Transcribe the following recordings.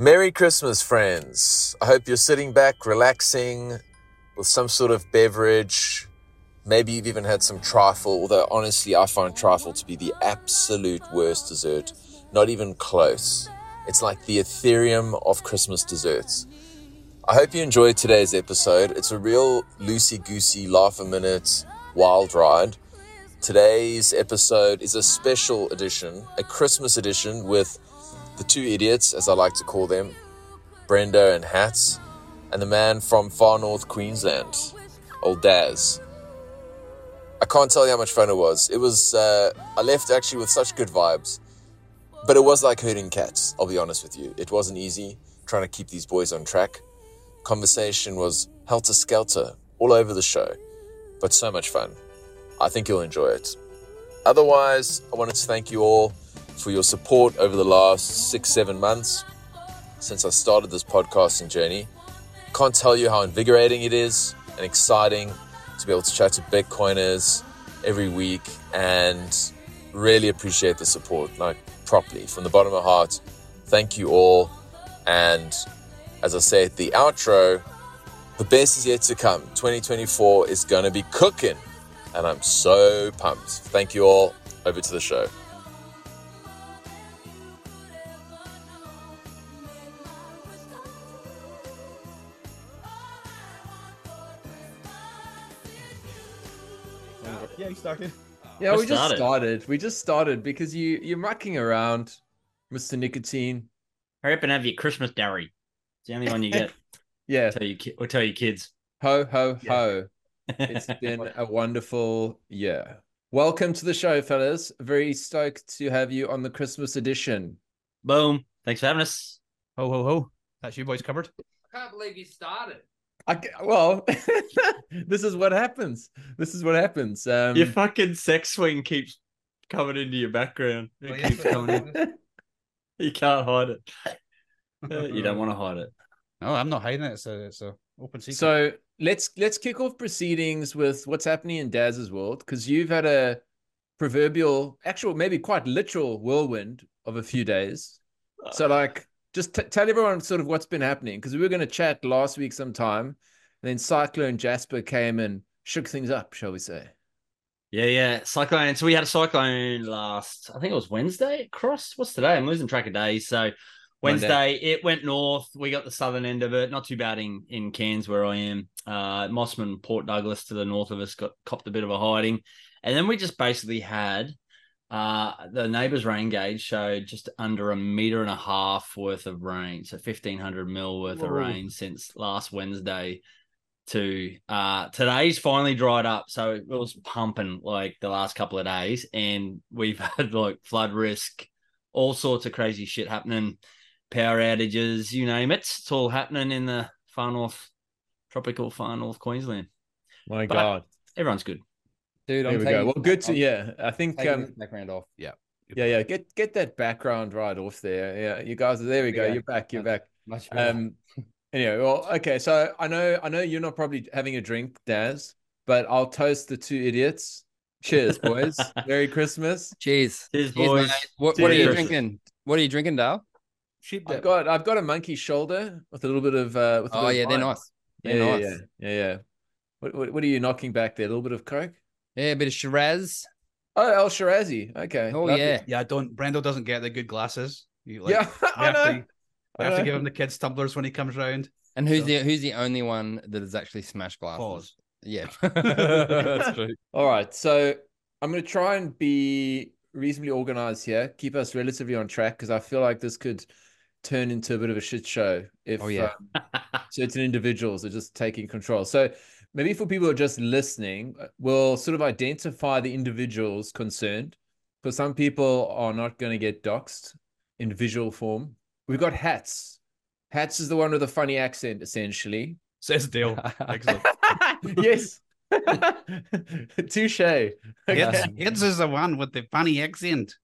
Merry Christmas, friends. I hope you're sitting back, relaxing with some sort of beverage. Maybe you've even had some trifle, although honestly, I find trifle to be the absolute worst dessert. Not even close. It's like the Ethereum of Christmas desserts. I hope you enjoyed today's episode. It's a real loosey goosey, laugh a minute, wild ride. Today's episode is a special edition, a Christmas edition with the two idiots, as I like to call them, Brendo and Hats, and the man from far north Queensland, old Daz. I can't tell you how much fun it was. It was, uh, I left actually with such good vibes, but it was like herding cats, I'll be honest with you. It wasn't easy trying to keep these boys on track. Conversation was helter skelter all over the show, but so much fun. I think you'll enjoy it. Otherwise, I wanted to thank you all for your support over the last six, seven months since I started this podcasting journey. Can't tell you how invigorating it is and exciting to be able to chat to Bitcoiners every week and really appreciate the support, like properly from the bottom of my heart. Thank you all. And as I said, the outro, the best is yet to come. 2024 is going to be cooking and I'm so pumped. Thank you all. Over to the show. You started. Yeah, Just we just started. started. We just started because you you're mucking around, Mr. Nicotine. Hurry up and have your Christmas dairy. It's the only one you get. Yeah, tell you, ki- or tell your kids. ho ho Yeah. ho. It's been a wonderful year. Welcome to the show, fellas. Very stoked to have you on the Christmas edition. Boom. Thanks for having us. Ho ho ho. That's you boys covered. I can't believe you started. I, well, this is what happens. This is what happens. Um, Your fucking sex swing keeps coming into your background. It Oh, yeah, keeps coming in. You can't hide it. Uh, you don't want to hide it. No, I'm not hiding it. It's a it's a open secret. So let's let's kick off proceedings with what's happening in Daz's world because you've had a proverbial, actual, maybe quite literal whirlwind of a few days. So like, just t- tell everyone sort of what's been happening because we were going to chat last week sometime, and then Cyclone Jasper came and shook things up, shall we say? Yeah, yeah. Cyclone. So we had a cyclone last, I think it was Wednesday. It crossed. What's today? I'm losing track of days. So Wednesday, it went north. We got the southern end of it. Not too bad in, in Cairns where I am. Uh, Mossman, Port Douglas to the north of us got copped a bit of a hiding. And then we just basically had uh, the neighbor's rain gauge showed just under a meter and a half worth of rain. So 1500 mil worth of rain since last Wednesday to uh today's finally dried up so it was pumping like the last couple of days and we've had like flood risk all sorts of crazy shit happening power outages you name it it's all happening in the far north tropical far north queensland. My But- God, everyone's good Dude, I'm there we taking, go. Well, good to I'm yeah. I think um, background off. Yeah, yeah, yeah. Get get that background right off there. Yeah, you guys. There we go. Yeah. You're back. You're back. much better. Um. Anyway, well, okay. So I know, I know you're not probably having a drink, Daz, but I'll toast the two idiots. Cheers, boys. Merry Christmas. Cheers. Cheers, Cheers, boys. mate. What, what are you drinking? What are you drinking, Dale? sheep I've got, I've got a monkey shoulder with a little bit of, uh, with a Oh yeah, of they're nice. Yeah, They're yeah, nice. yeah, yeah, yeah. What, what, what are you knocking back there? A little bit of coke. Yeah, a bit of Shiraz. Oh, El Shirazi. Okay. Oh lovely. yeah. Yeah, don't Brendo doesn't get the good glasses. You, like, yeah. I have know. to, we I have to know. give him the kids tumblers when he comes round. And who's So- the who's the only one that is actually smashed glasses? Pause. Yeah, that's true. All right. So I'm going to try and be reasonably organized here, keep us relatively on track because I feel like this could turn into a bit of a shit show if Oh, yeah. um, certain individuals are just taking control. So maybe for people who are just listening, uh, we'll sort of identify the individuals concerned. For some people are not going to get doxxed in visual form. We've got Hats. Hats is the one with a funny accent, essentially. Says Dale. Excellent. yes. Touche. Hits, Okay. hits is the one with the funny accent.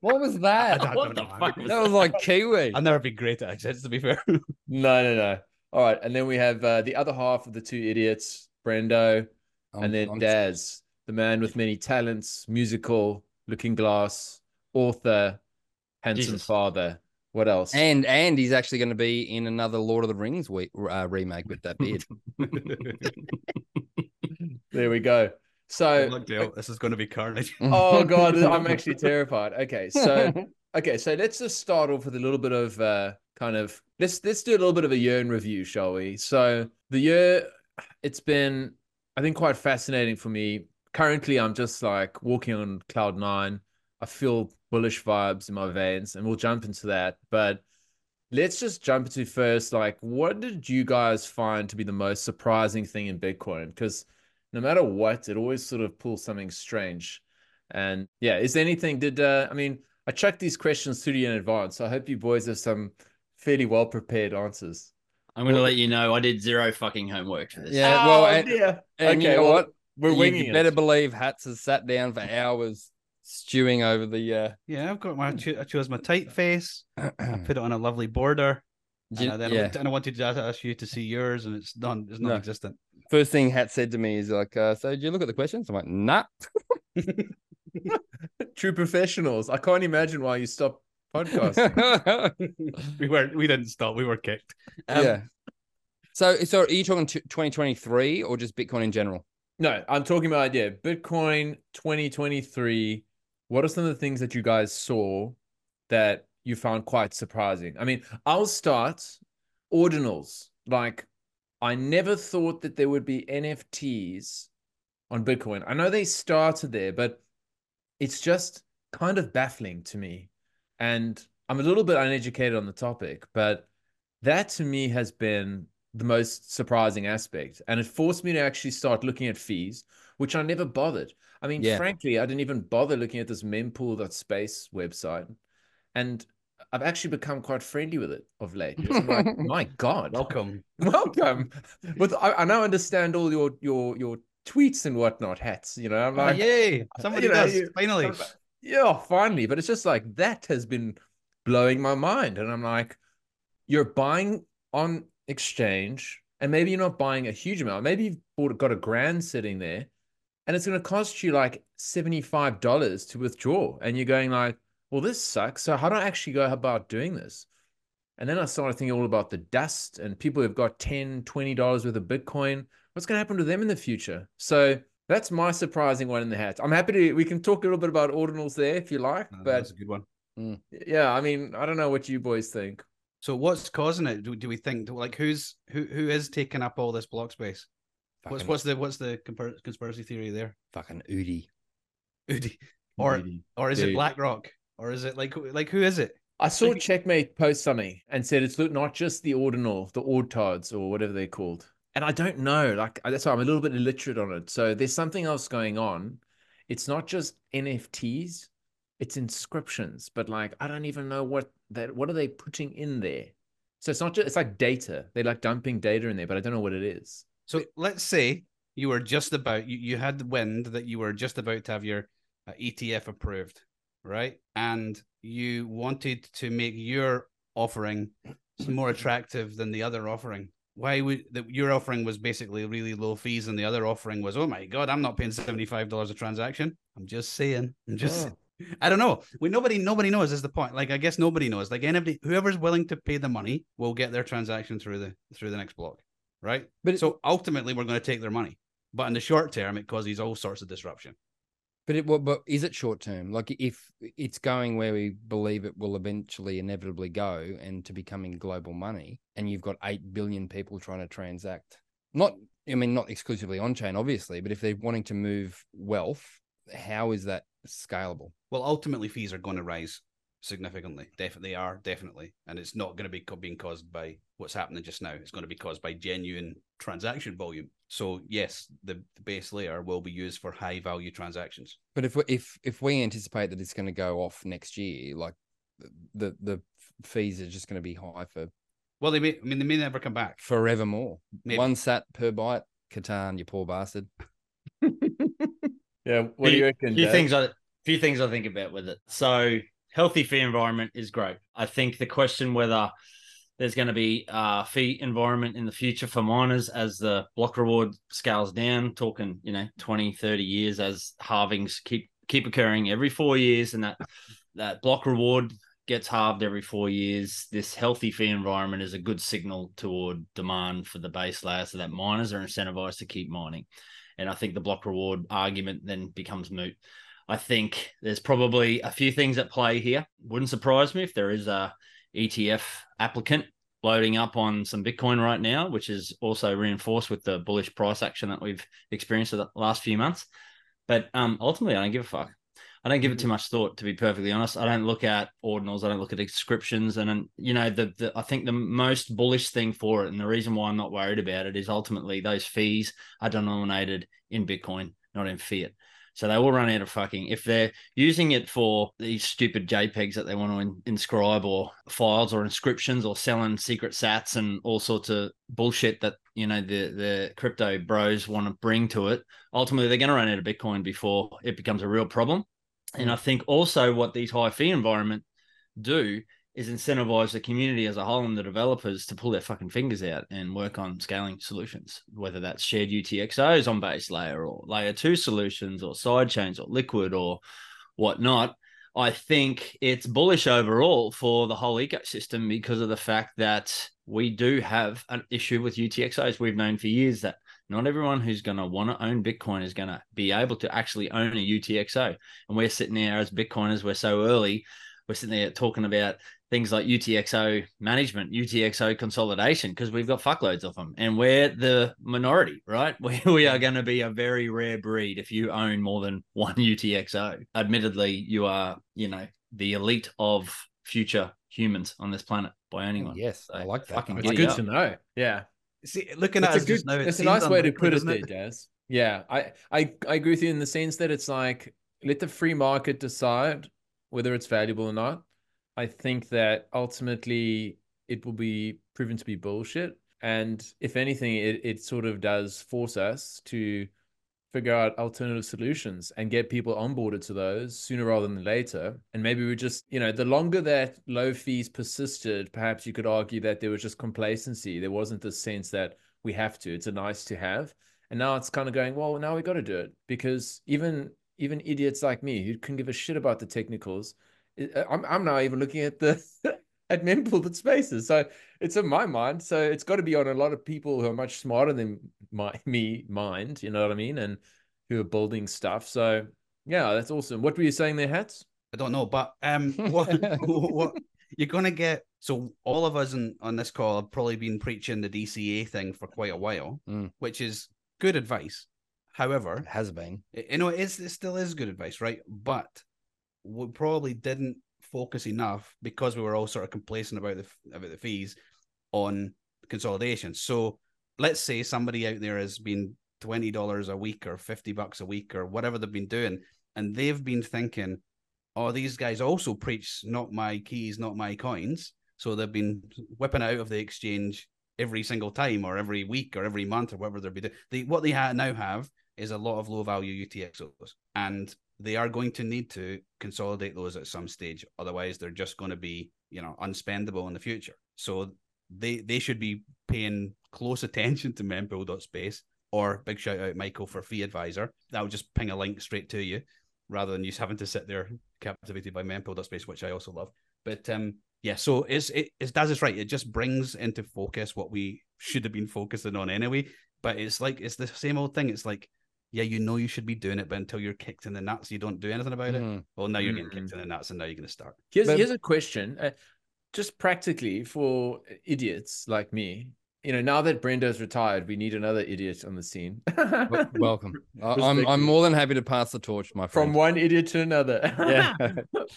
What was I that? don't what know, the man. fuck was That was like Kiwi. I'll never be great at accents, to be fair. No, no, no. All right. And then we have uh, the other half of the two idiots, Brendo, I'm- and then I'm- Daz, the man with many talents, musical, looking glass, author, handsome Jesus. father. What else? And and he's actually going to be in another Lord of the Rings we, uh, remake with that beard. there we go. So Look, Dale, this is going to be carnage. oh god, I'm actually terrified. Okay, so okay, so let's just start off with a little bit of uh kind of let's let's do a little bit of a year in review, shall we? So the year it's been I think quite fascinating for me. Currently I'm just like walking on cloud nine. I feel bullish vibes in my veins, and we'll jump into that. But let's just jump into first, like what did you guys find to be the most surprising thing in Bitcoin? Because no matter what, it always sort of pulls something strange. And yeah, is there anything did uh I mean I chucked these questions to you in advance. So I hope you boys have some fairly well prepared answers. I'm going to let you know I did zero fucking homework for this. Yeah, well, Oh, and, dear. and you Okay, know well, what? We're You- winging you it. better believe Hats has sat down for hours stewing over the. Uh, Yeah, I've got my. I chose my typeface. I put it on a lovely border. you- And then yeah. I, and I wanted to ask you to see yours, and it's done. It's No. non-existent. First thing Hat said to me is like, uh, "So did you look at the questions?" I'm like, "Nah." True professionals. I can't imagine why you stopped podcasting. We weren't. We didn't stop. We were kicked. Um, yeah. So, so are you talking 2023 or just Bitcoin in general? no, I'm talking about yeah, Bitcoin 2023. What are some of the things that you guys saw that you found quite surprising? I mean, I'll start ordinals. Like, I never thought that there would be NFTs on Bitcoin. I know they started there, but it's just kind of baffling to me. And I'm a little bit uneducated on the topic, but that to me has been the most surprising aspect. And it forced me to actually start looking at fees, which I never bothered. I mean, Yeah. frankly, I didn't even bother looking at this mempool.space website. And I've actually become quite friendly with it of late. Like, my God. Welcome. Welcome. With I, I now understand all your your your tweets and whatnot hats. You know, I'm Oh, like, yay! Somebody you know, does you- finally. Yeah, finally. But it's just like that has been blowing my mind. And I'm like, you're buying on exchange, and maybe you're not buying a huge amount. Maybe you've bought, got a grand sitting there, and it's going to cost you like $75 to withdraw. And you're going like, well, this sucks. So how do I actually go about doing this? And then I started thinking all about the dust and people who've got 10 $20 worth of Bitcoin. What's going to happen to them in the future? So that's my surprising one in the hat. I'm happy to, we can talk a little bit about ordinals there if you like. Uh, but that's a good one. yeah, I mean, I don't know what you boys think. So what's causing it? Do, do we think like who's who who is taking up all this block space? What's Fucking, what's the what's the conspiracy theory there? fucking Udi. Udi. Or Really. or is it BlackRock? Or is it like like who is it? I saw Like- Checkmate post something and said it's not just the ordinal, the ordtards or whatever they're called. And I don't know. Like that's why I'm a little bit illiterate on it. So there's something else going on. It's not just NFTs, it's inscriptions. But like I don't even know what that what are they putting in there. So it's not just it's like data. They're like dumping data in there, but I don't know what it is. So let's say you were just about you, you had the wind that you were just about to have your uh, ETF approved, right? And you wanted to make your offering more attractive than the other offering. Why would that your offering was basically really low fees and the other offering was, oh my god, I'm not paying seventy five dollars a transaction. I'm just saying. I'm just. I don't know. We nobody nobody knows is the point. Like I guess nobody knows. Like anybody, whoever's willing to pay the money will get their transaction through the through the next block, right? But so ultimately, we're going to take their money, but in the short term, it causes all sorts of disruption. But it, but is it short term? Like if it's going where we believe it will eventually inevitably go, and to becoming global money, and you've got eight billion people trying to transact, not I mean not exclusively on chain, obviously, but if they're wanting to move wealth, how is that scalable? Well, ultimately, fees are going to rise significantly. Definitely are, definitely, and it's not going to be being caused by what's happening just now. It's going to be caused by genuine transaction volume. So yes, the, the base layer will be used for high value transactions. But if we, if if we anticipate that it's going to go off next year, like the the fees are just going to be high for Well, they may. I mean, they may never come back. forevermore. Maybe. One sat per byte, Catan, you poor bastard. Yeah, what do you reckon? few Daz? things I few things I think about with it. So healthy fee environment is great. I think the question whether there's going to be a fee environment in the future for miners as the block reward scales down, talking, you know, 20, 30 years as halvings keep keep occurring every four years and that that block reward gets halved every four years. This healthy fee environment is a good signal toward demand for the base layer so that miners are incentivized to keep mining. And I think the block reward argument then becomes moot. I think there's probably a few things at play here. Wouldn't surprise me if there is a ETF applicant loading up on some Bitcoin right now, which is also reinforced with the bullish price action that we've experienced the last few months. But um, ultimately, I don't give a fuck. I don't give it too much thought, to be perfectly honest. I don't look at ordinals. I don't look at inscriptions. And, you know, the, the I think the most bullish thing for it, and the reason why I'm not worried about it is ultimately those fees are denominated in Bitcoin, not in fiat. So they will run out of fucking if they're using it for these stupid JPEGs that they want to in, inscribe or files or inscriptions or selling secret sats and all sorts of bullshit that you know the the crypto bros want to bring to it. Ultimately, they're going to run out of Bitcoin before it becomes a real problem. And mm. I think also what these high fee environment do is incentivize the community as a whole and the developers to pull their fucking fingers out and work on scaling solutions, whether that's shared UTXOs on base layer or layer two solutions or side chains or liquid or whatnot. I think it's bullish overall for the whole ecosystem because of the fact that we do have an issue with UTXOs. We've known for years that not everyone who's going to want to own Bitcoin is going to be able to actually own a UTXO. And we're sitting there as Bitcoiners, we're so early, we're sitting there talking about things like UTXO management, UTXO consolidation, because we've got fuckloads of them and we're the minority, right? We, we are going to be a very rare breed if you own more than one UTXO. Admittedly, you are, you know, the elite of future humans on this planet by owning one. Yes, So I like that. fucking It's good up. to know. Yeah. See, looking That's at a us good, just now, it that's a nice way to put it there, Daz. Yeah, I, I I agree with you in the sense that it's like let the free market decide whether it's valuable or not. I think that ultimately it will be proven to be bullshit. And if anything, it, it sort of does force us to figure out alternative solutions and get people onboarded to those sooner rather than later. And maybe we just, you know, the longer that low fees persisted, perhaps you could argue that there was just complacency. There wasn't this sense that we have to. It's a nice to have. And now it's kind of going, well, now we got to do it because even even idiots like me who couldn't give a shit about the technicals, I'm I'm now even looking at the at mempool spaces. So it's in my mind. So it's got to be on a lot of people who are much smarter than my me mind. You know what I mean? And who are building stuff. So yeah, that's awesome. What were you saying there, hats? I don't know, but um, what, what you're gonna get? So all of us in, on this call have probably been preaching the DCA thing for quite a while, Mm. which is good advice. However, It has been. you know, it, is, it still is good advice, right? But we probably didn't focus enough because we were all sort of complacent about the about the fees on consolidation. So let's say somebody out there has been twenty dollars a week or fifty bucks a week or whatever they've been doing, and they've been thinking, "Oh, these guys also preach not my keys, not my coins." So they've been whipping out of the exchange every single time, or every week, or every month, or whatever they're be doing. They, what they ha- now have is a lot of low value UTXOs, and they are going to need to consolidate those at some stage. Otherwise, they're just going to be, you know, unspendable in the future. So they they should be paying close attention to mempool.space or big shout out Michael for fee advisor. That'll just ping a link straight to you rather than you having to sit there captivated by mempool.space, which I also love. But um yeah, so it's it it's Daz is right. It just brings into focus what we should have been focusing on anyway. But it's like it's the same old thing. It's like, yeah, you know you should be doing it, but until you're kicked in the nuts, you don't do anything about it. Mm. Well, now you're getting Mm. kicked in the nuts, and now you're going to start. Here's But- here's a question, uh, just practically for idiots like me. You know, now that Brenda's retired, we need another idiot on the scene. Welcome. I- I'm I'm more than happy to pass the torch, my friend. From one idiot to another. Yeah.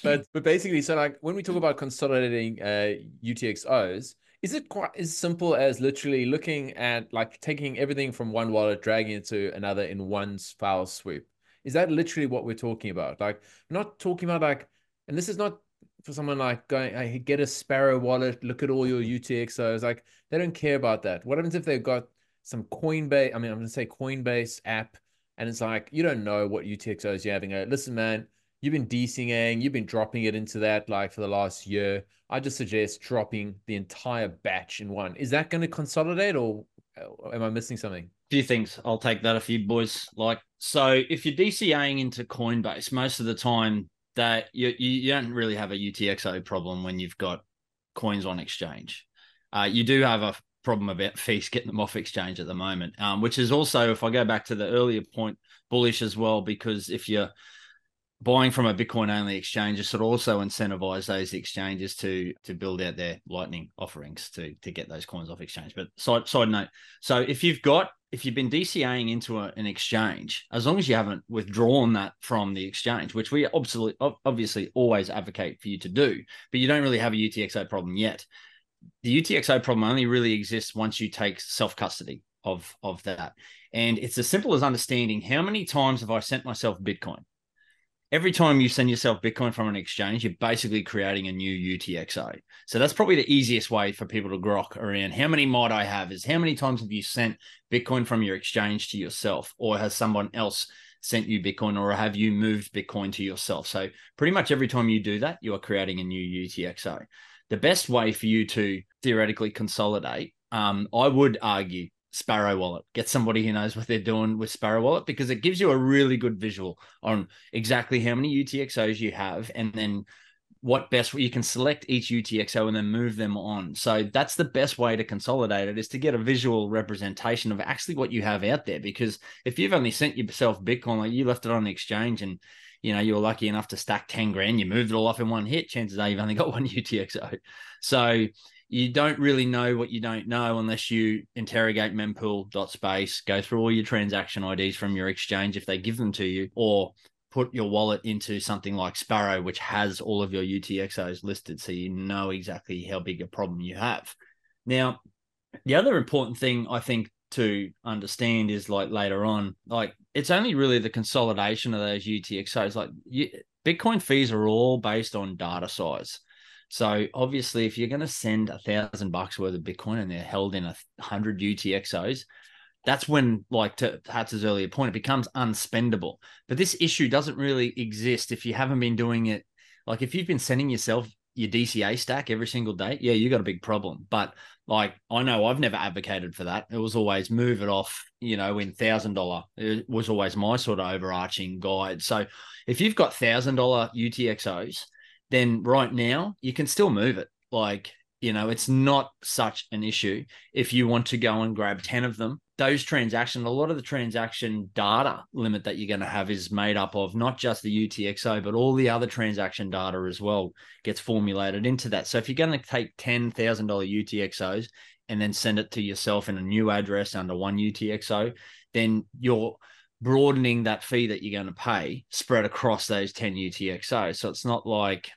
but but basically, so like when we talk about consolidating uh, UTXOs, is it quite as simple as literally looking at like taking everything from one wallet, dragging it to another in one foul swoop? Is that literally what we're talking about? Like, not talking about like, and this is not for someone like going, hey, get a Sparrow wallet, look at all your UTXOs. Like, they don't care about that. What happens if they've got some Coinbase? I mean, I'm going to say Coinbase app, and it's like you don't know what UTXOs you're having. Uh, Listen, man, you've been DCing, you've been dropping it into that like for the last year. I just suggest dropping the entire batch in one. Is that going to consolidate, or am I missing something? A few things. I'll take that a few boys. Like, so if you're DCAing into Coinbase, most of the time that you you don't really have a UTXO problem when you've got coins on exchange. Uh, you do have a problem about fees getting them off exchange at the moment, um, which is also, if I go back to the earlier point, bullish as well because if you're buying from a Bitcoin only exchange, should also incentivize those exchanges to to build out their Lightning offerings to to get those coins off exchange. But side side note, so if you've got if you've been DCAing into a, an exchange, as long as you haven't withdrawn that from the exchange, which we obviously obviously always advocate for you to do, but you don't really have a UTXO problem yet. The UTXO problem only really exists once you take self custody of of that, and it's as simple as understanding how many times have I sent myself Bitcoin every time you send yourself Bitcoin from an exchange, you're basically creating a new UTXO. So that's probably the easiest way for people to grok around how many might I have is how many times have you sent Bitcoin from your exchange to yourself, or has someone else sent you Bitcoin, or have you moved Bitcoin to yourself? So pretty much every time you do that, you are creating a new UTXO. The best way for you to theoretically consolidate, um, I would argue, Sparrow Wallet. Get somebody who knows what they're doing with Sparrow Wallet because it gives you a really good visual on exactly how many UTXOs you have and then what best you can select each UTXO and then move them on. So that's the best way to consolidate it is to get a visual representation of actually what you have out there. Because if you've only sent yourself Bitcoin, like you left it on the exchange and you know you were lucky enough to stack 10 grand, you moved it all off in one hit, chances are you've only got one UTXO. So you don't really know what you don't know unless you interrogate mempool.space, go through all your transaction IDs from your exchange if they give them to you, or put your wallet into something like Sparrow, which has all of your UTXOs listed so you know exactly how big a problem you have. Now, the other important thing I think to understand is like later on, like it's only really the consolidation of those UTXOs. Like you, Bitcoin fees are all based on data size. So obviously, if you're going to send a thousand bucks worth of Bitcoin and they're held in a hundred UTXOs, that's when, like to Hats's earlier point, it becomes unspendable. But this issue doesn't really exist if you haven't been doing it. Like if you've been sending yourself your DCA stack every single day, yeah, you got a big problem. But like I know I've never advocated for that. It was always move it off, you know, in thousand dollar. It was always my sort of overarching guide. So if you've got thousand dollar UTXOs then right now you can still move it. Like, you know, it's not such an issue if you want to go and grab 10 of them. Those transactions, a lot of the transaction data limit that you're going to have is made up of not just the UTXO, but all the other transaction data as well gets formulated into that. So if you're going to take $10,000 UTXOs and then send it to yourself in a new address under one UTXO, then you're broadening that fee that you're going to pay spread across those 10 UTXOs. So it's not like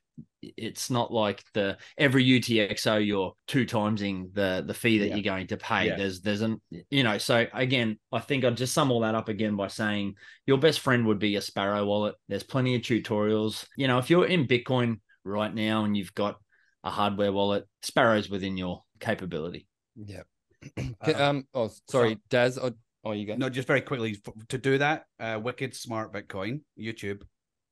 it's not like the every UTXO you're two timesing the the fee that yeah. you're going to pay. Yeah. There's there's an you know so again I think I'd just sum all that up again by saying your best friend would be a Sparrow wallet. There's plenty of tutorials. You know if you're in Bitcoin right now and you've got a hardware wallet, Sparrow's within your capability. Yeah. um. Oh, sorry, Daz. Oh, oh, you go. No, just very quickly to do that. Uh, Wicked Smart Bitcoin YouTube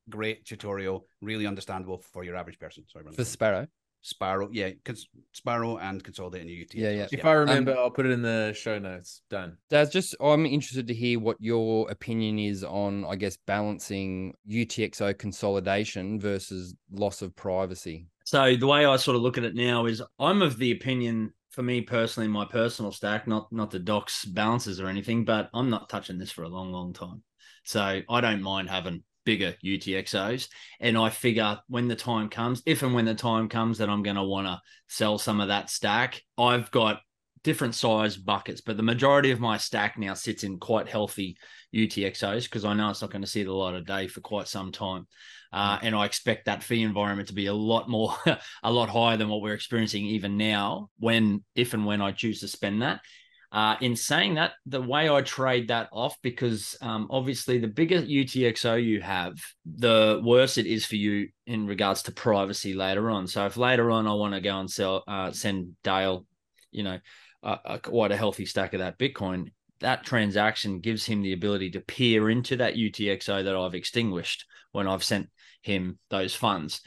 great tutorial, really understandable for your average person. Sorry, for Sparrow. Sparrow, yeah, cons- Sparrow and consolidating your UT. Yeah, yeah. If yeah. I remember, um, I'll put it in the show notes. Done. That's just. I'm interested to hear what your opinion is on, I guess, balancing UTXO consolidation versus loss of privacy. So the way I sort of look at it now is, I'm of the opinion, for me personally, my personal stack, not not the docs balances or anything, but I'm not touching this for a long, long time. So I don't mind having bigger UTXOs. And I figure when the time comes, if and when the time comes that I'm going to want to sell some of that stack, I've got different size buckets, but the majority of my stack now sits in quite healthy UTXOs because I know it's not going to see the light of day for quite some time. Uh, mm. and I expect that fee environment to be a lot more, a lot higher than what we're experiencing even now. When, if and when I choose to spend that, uh, in saying that, the way I trade that off, because um, obviously the bigger UTXO you have, the worse it is for you in regards to privacy later on. So if later on I want to go and sell, uh, send Dale, you know, a, quite a healthy stack of that Bitcoin, that transaction gives him the ability to peer into that UTXO that I've extinguished when I've sent him those funds.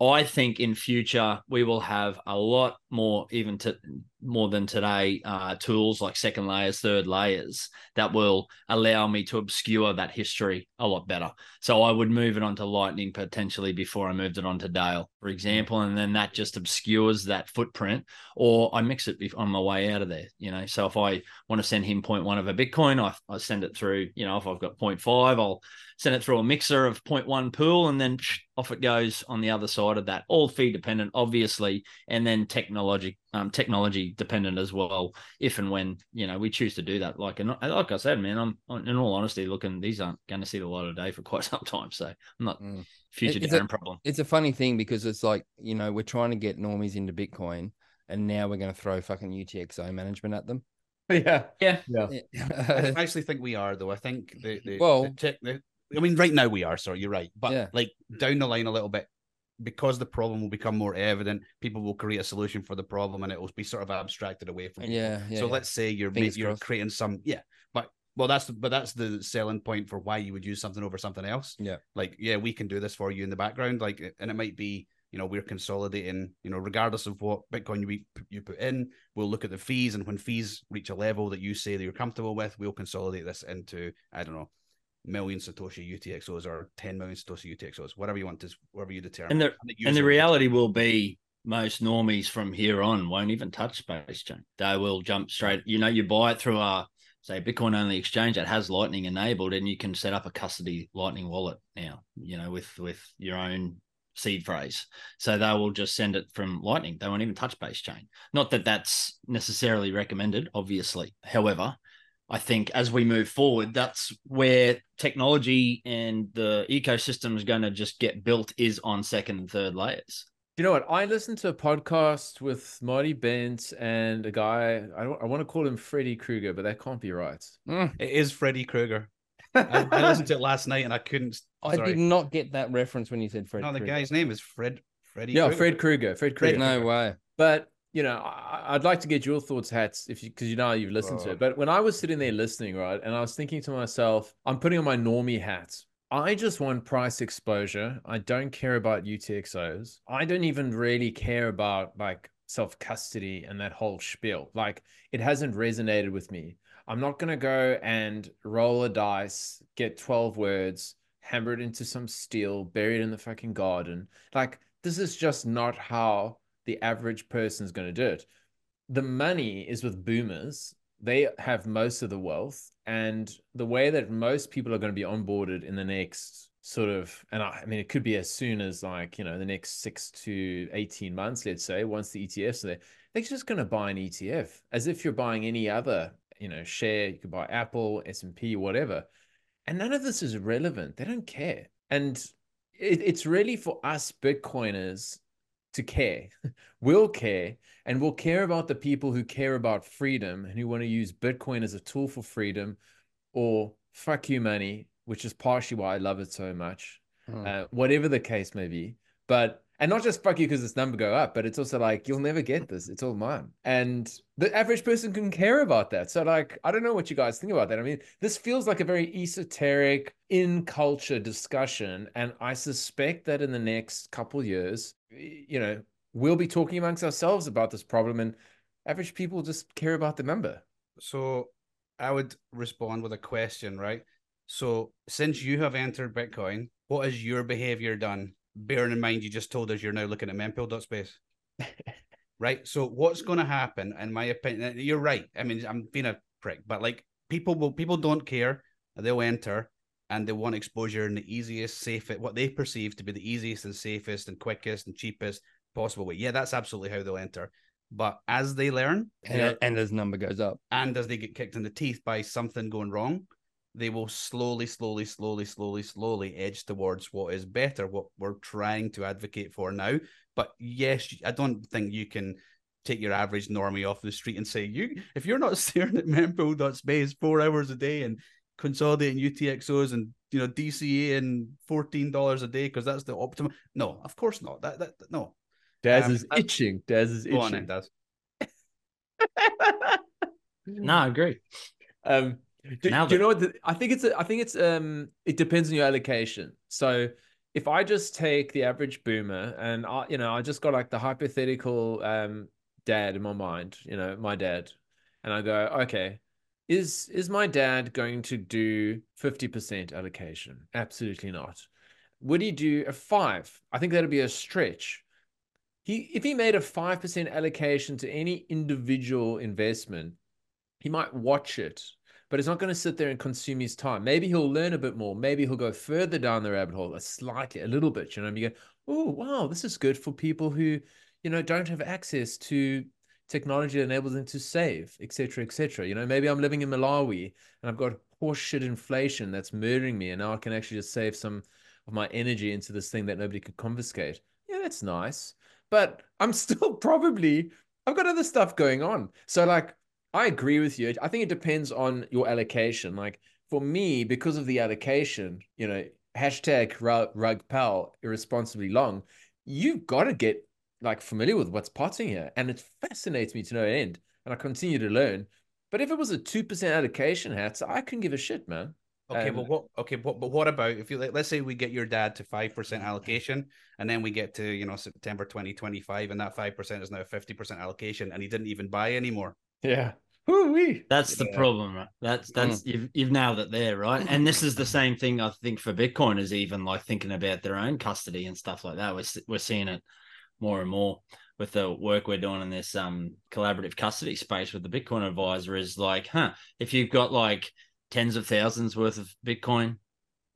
I think in future we will have a lot more, even to more than today, uh, tools like second layers, third layers that will allow me to obscure that history a lot better. So I would move it onto Lightning potentially before I moved it onto Dale, for example, and then that just obscures that footprint, or I mix it on my way out of there. You know, so if I want to send him 0.1 of a Bitcoin, I, I send it through. You know, if I've got 0.5, I'll send it through a mixer of 0.1 pool, and then off it goes on the other side of that. All fee dependent, obviously, and then technology um, technology dependent as well. If and when you know we choose to do that, like and like I said, man, I'm in all honesty looking these aren't going to see the light of day for quite some time, so I'm not mm. future it's a, problem. It's a funny thing because it's like you know we're trying to get normies into Bitcoin, and now we're going to throw fucking UTXO management at them. Yeah, yeah, yeah. I actually think we are though. I think the, the well, the, the, I mean, right now we are. Sorry, you're right. But yeah. like down the line a little bit, because the problem will become more evident, people will create a solution for the problem, and it will be sort of abstracted away from. Yeah, yeah. So yeah. let's say you're you're creating some yeah, but well, that's the, but that's the selling point for why you would use something over something else. Yeah, like yeah, we can do this for you in the background, like, and it might be you know we're consolidating you know regardless of what bitcoin you you put in we'll look at the fees and when fees reach a level that you say that you're comfortable with we'll consolidate this into i don't know million Satoshi UTXOs or 10 million Satoshi UTXOs, whatever you want to, whatever you determine. And the, and the reality will be most normies from here on won't even touch Base Chain. They will jump straight. You know, you buy it through a, say, Bitcoin only exchange that has Lightning enabled, and you can set up a custody Lightning wallet now, you know, with, with your own seed phrase. So they will just send it from Lightning. They won't even touch Base Chain. Not that that's necessarily recommended, obviously. However, I think as we move forward, that's where technology and the ecosystem is going to just get built is on second and third layers. You know what? I listened to a podcast with Marty Bent and a guy. I don't. I want to call him Freddy Krueger, but that can't be right. Mm. It is Freddy Krueger. I, I, listened to it last night and I couldn't. I did not get that reference when you said Fred. No, the guy's name is Fred. Freddy. Yeah, Krueger. Fred Krueger. Fred Krueger. No way. But you know, I, would like to get your thoughts, Hats, if you because you know you've listened oh. to it. But when I was sitting there listening, right, and I was thinking to myself, I'm putting on my normie hat. I just want price exposure. I don't care about UTXOs. I don't even really care about like self custody and that whole spiel. Like it hasn't resonated with me. I'm not gonna go and roll a dice, get 12 words, hammer it into some steel, bury it in the fucking garden. Like this is just not how the average person is going to do it. The money is with boomers. They have most of the wealth. And the way that most people are going to be onboarded in the next sort of, and I, I mean, it could be as soon as like, you know, the next six to 18 months, let's say, once the ETFs are there, they're just going to buy an ETF as if you're buying any other, you know, share. You could buy Apple, S&P, whatever. And none of this is relevant. They don't care. And it, it's really for us Bitcoiners to care. we'll care and we'll care about the people who care about freedom and who want to use Bitcoin as a tool for freedom or fuck you money, which is partially why I love it so much. Hmm. Uh, whatever the case may be. But and not just fuck you because this number go up, but it's also like you'll never get this. It's all mine. And the average person can care about that. So like I don't know what you guys think about that. I mean, this feels like a very esoteric in culture discussion. And I suspect that in the next couple years, you know, we'll be talking amongst ourselves about this problem and average people just care about the number. So I would respond with a question, right? So since you have entered Bitcoin, what has your behavior done bearing in mind you just told us you're now looking at mempool.space. right. So what's going to happen, in my opinion, you're right. I mean, I'm being a prick, but like people will, people don't care. They'll enter and they want exposure in the easiest, safest, what they perceive to be the easiest and safest and quickest and cheapest possible way. Yeah, that's absolutely how they'll enter. But as they learn, and, and as number goes up, and as they get kicked in the teeth by something going wrong, they will slowly, slowly, slowly, slowly, slowly edge towards what is better, what we're trying to advocate for now. But yes, I don't think you can take your average normie off the street and say, you if you're not staring at mempool.space four hours a day and consolidating UTXOs and you know DCA and fourteen dollars a day because that's the optimum. No, of course not. That that no. Daz um, is itching. Daz is itching. Go on in, Daz. no, I agree. Um, do, do you know what? The, I think it's. A, I think it's. Um, it depends on your allocation. So if I just take the average boomer and I, you know, I just got like the hypothetical um dad in my mind, you know, my dad, and I go, okay, is is my dad going to do 50% allocation? Absolutely not. Would he do a five? I think that'd be a stretch. He if he made a 5% allocation to any individual investment, he might watch it but it's not going to sit there and consume his time. Maybe he'll learn a bit more. Maybe he'll go further down the rabbit hole, a slightly, a little bit. You know, and you go, oh wow, this is good for people who, you know, don't have access to technology enables them to save, etc., etc. You know, maybe I'm living in Malawi and I've got horseshit inflation that's murdering me, and now I can actually just save some of my energy into this thing that nobody could confiscate. Yeah, that's nice. But I'm still probably I've got other stuff going on. So like I agree with you. I think it depends on your allocation. Like for me, because of the allocation, you know, hashtag rug pal irresponsibly long, you've got to get like familiar with what's potting here. And it fascinates me to no end. And I continue to learn. But if it was a 2% allocation hats, I couldn't give a shit, man. Okay, um, but what? Okay, but, but what about if you let's say we get your dad to five percent allocation, and then we get to you know September twenty twenty five, and that five percent is now fifty percent allocation, and he didn't even buy anymore. Yeah, Ooh-wee. That's the problem, right? That's that's mm. you've you've nailed it there, right? And this is the same thing I think for Bitcoiners, even like thinking about their own custody and stuff like that. We're we're seeing it more and more with the work we're doing in this um collaborative custody space with the Bitcoin advisor. Is like, huh? If you've got like tens of thousands worth of Bitcoin,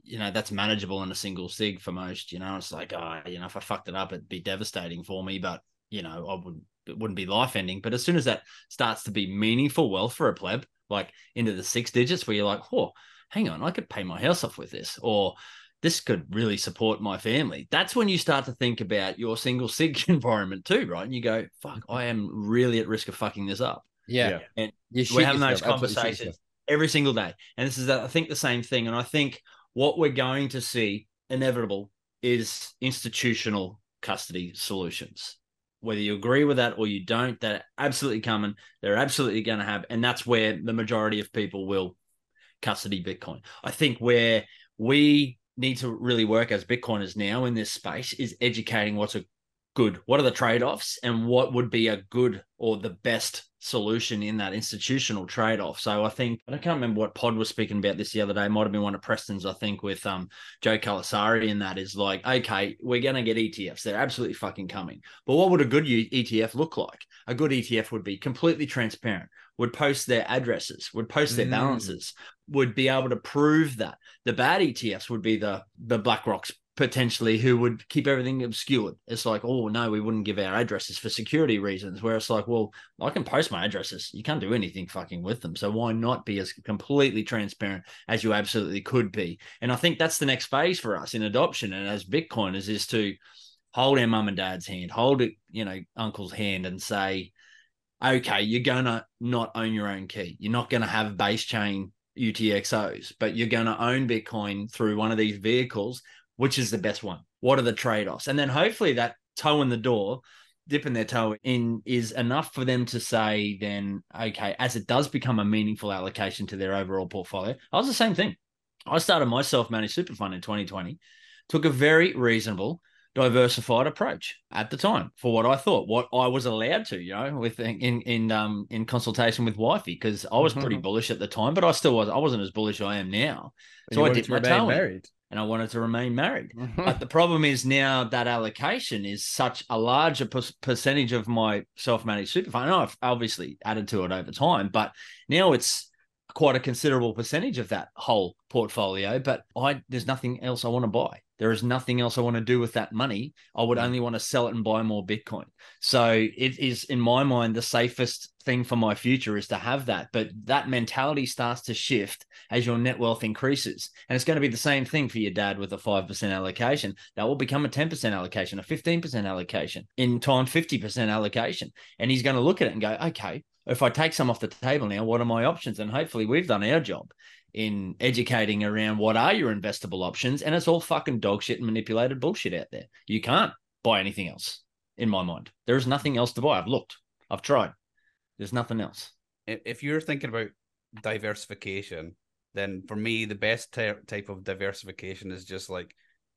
you know that's manageable in a single sig for most. You know, it's like, oh, you know, if I fucked it up, it'd be devastating for me, but you know, I would it wouldn't be life ending. But as soon as that starts to be meaningful wealth for a pleb, like into the six digits, where you're like, oh, hang on, I could pay my house off with this, or this could really support my family. That's when you start to think about your single sig environment too, right? And you go, fuck, mm-hmm. I am really at risk of fucking this up. Yeah. And we're having those conversations every single day. And this is, I think, the same thing. And I think what we're going to see inevitable is institutional custody solutions whether you agree with that or you don't, they're absolutely coming. They're absolutely going to have, and that's where the majority of people will custody Bitcoin. I think where we need to really work as Bitcoiners now in this space is educating what's a good, what are the trade offs, and what would be a good or the best solution in that institutional trade off. So I think I can't remember what pod was speaking about this the other day. It might have been one of Preston's, I think, with um Joe Carlasare, and that is like, okay, we're gonna get ETFs. They're absolutely fucking coming. But what would a good ETF look like? A good ETF would be completely transparent, would post their addresses, would post their mm. balances, would be able to prove that. The bad ETFs would be the the BlackRock's potentially who would keep everything obscured. It's like, oh no, we wouldn't give our addresses for security reasons. Where it's like, well, I can post my addresses. You can't do anything fucking with them. So why not be as completely transparent as you absolutely could be? And I think that's the next phase for us in adoption and as Bitcoiners is to hold our mum and dad's hand, hold it, you know, uncle's hand and say, okay, you're gonna not own your own key. You're not gonna have base chain UTXOs, but you're going to own Bitcoin through one of these vehicles which is the best one? What are the trade offs? And then hopefully that toe in the door, dipping their toe in, is enough for them to say, then, okay, as it does become a meaningful allocation to their overall portfolio. I was the same thing. I started my self managed super fund in 2020, took a very reasonable, diversified approach at the time for what I thought, what I was allowed to, you know, with in in um in consultation with wifey because I was pretty bullish at the time, but I still was I wasn't as bullish as I am now. so I dipped my toe married. In and I wanted to remain married. but the problem is now that allocation is such a larger percentage of my self-managed super fund. I've obviously added to it over time, but now it's quite a considerable percentage of that whole portfolio. But I there's nothing else I want to buy. There is nothing else I want to do with that money. I would mm. only want to sell it and buy more Bitcoin. So it is, in my mind, the safest thing for my future is to have that. But that mentality starts to shift as your net wealth increases. And it's going to be the same thing for your dad with a 5% allocation. That will become a 10% allocation, a 15% allocation, in time, 50% allocation. And he's going to look at it and go, okay, if I take some off the table now, what are my options? And hopefully we've done our job in educating around what are your investable options. And it's all fucking dog shit and manipulated bullshit out there. You can't buy anything else, in my mind. There is nothing else to buy. I've looked, I've tried. There's nothing else. If you're thinking about diversification, then for me, the best type of diversification is just like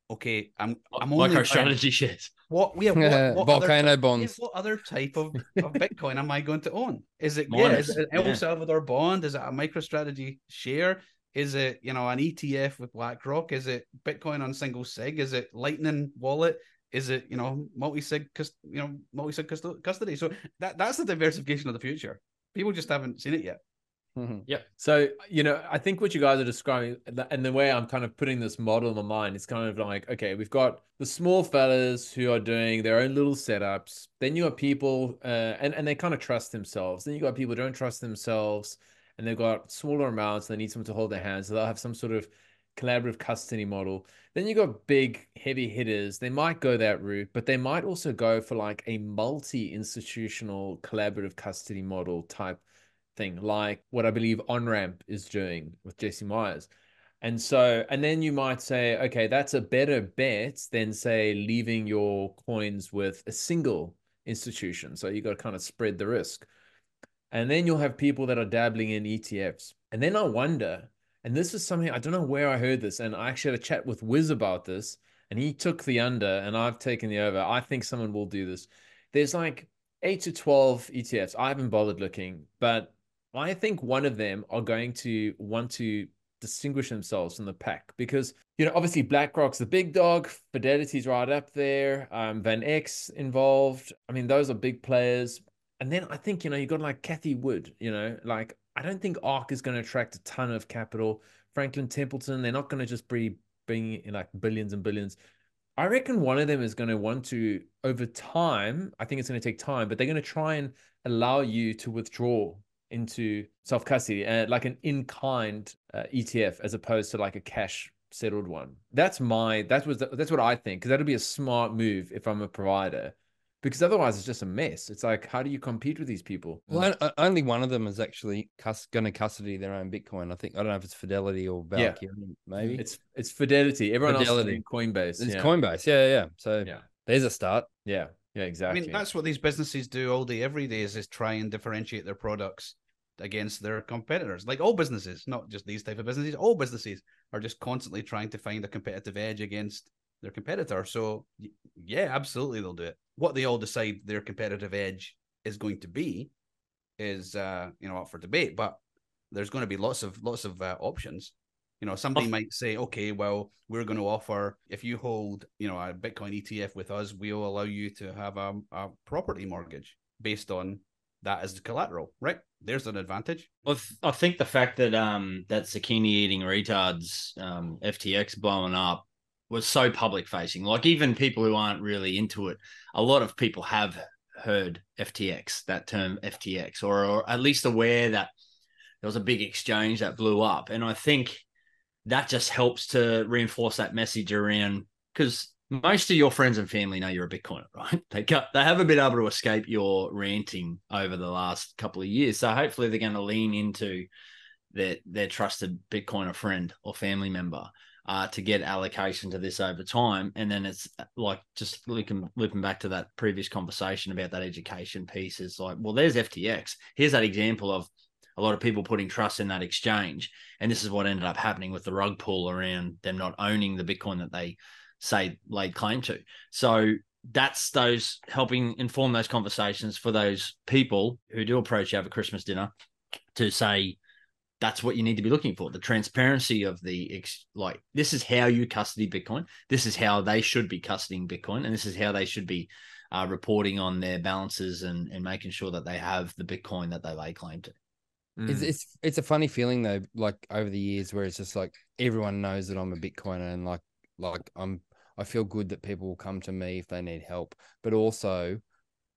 okay, I'm I'm only Micro buying- strategy shares. What we have what, what other Volcano yeah, bonds. what other type of, of Bitcoin am I going to own? Is it yeah, is it an El yeah. Salvador bond? Is it a MicroStrategy share? Is it you know an ETF with BlackRock? Is it Bitcoin on single sig? Is it Lightning wallet? Is it you know multi sig you know multi sig custody? So that that's the diversification of the future. People just haven't seen it yet. So, you know, I think what you guys are describing and the way I'm kind of putting this model in my mind is kind of like, okay, we've got the small fellas who are doing their own little setups. Then you got people, uh, and, and they kind of trust themselves. Then you got people who don't trust themselves and they've got smaller amounts. They need someone to hold their hands. So they'll have some sort of collaborative custody model. Then you got big, heavy hitters. They might go that route, but they might also go for like a multi institutional collaborative custody model type thing, like what I believe OnRamp is doing with Jesse Myers. And so, and then you might say, okay, that's a better bet than say leaving your coins with a single institution. So you got to kind of spread the risk. And then you'll have people that are dabbling in ETFs. And then I wonder, and this is something I don't know where I heard this, and I actually had a chat with Wiz about this, and he took the under, and I've taken the over. I think someone will do this. There's like eight to 12 ETFs. I haven't bothered looking, but I think one of them are going to want to distinguish themselves from the pack because you know obviously BlackRock's the big dog, Fidelity's right up there, um, VanEck's involved. I mean those are big players. And then I think you know you got like Cathie Wood. You know like I don't think ARK is going to attract a ton of capital. Franklin Templeton, they're not going to just be bringing in like billions and billions. I reckon one of them is going to want to over time. I think it's going to take time, but they're going to try and allow you to withdraw into self custody, uh, like an in kind uh, ETF as opposed to like a cash settled one. That's my that was that's what I think because that'll be a smart move if I'm a provider, because otherwise it's just a mess. It's like how do you compete with these people? Well, o- only one of them is actually cus- going to custody their own Bitcoin. I think I don't know if it's Fidelity or Yeah. Maybe It's it's Fidelity. Everyone Fidelity. else is Coinbase. it's yeah. Coinbase. Yeah, yeah. So Yeah. there's a start. yeah, yeah, exactly. I mean, that's what these businesses do all day, every day, is, is try and differentiate their products against their competitors. Like all businesses, not just these type of businesses, all businesses are just constantly trying to find a competitive edge against their competitor. So yeah, absolutely they'll do it. What they all decide their competitive edge is going to be is uh, you know, up for debate, but there's going to be lots of lots of uh, options. You know, somebody might say, okay, well, we're going to offer if you hold, you know, a Bitcoin ETF with us, we'll allow you to have a, a property mortgage based on that as the collateral, right? There's an advantage. Well, I think the fact that um that zucchini eating retards um FTX blowing up was so public facing. Like even people who aren't really into it, a lot of people have heard FTX, that term FTX, or, or at least aware that there was a big exchange that blew up. And I think that just helps to reinforce that message around because most of your friends and family know you're a Bitcoiner, right? They got, they haven't been able to escape your ranting over the last couple of years. So hopefully they're going to lean into their their trusted Bitcoiner friend or family member uh, to get allocation to this over time. And then it's like just looking looping back to that previous conversation about that education piece is like, well, there's FTX. Here's that example of a lot of people putting trust in that exchange. And this is what ended up happening with the rug pull around them not owning the Bitcoin that they say laid claim to. So that's those helping inform those conversations for those people who do approach you over Christmas dinner to say that's what you need to be looking for the transparency of the like this is how you custody bitcoin this is how they should be custodying bitcoin and this is how they should be uh, reporting on their balances and, and making sure that they have the bitcoin that they lay claim to Mm. it's it's a funny feeling though, like over the years where it's just like everyone knows that I'm a Bitcoiner and like like I'm I feel good that people will come to me if they need help, but also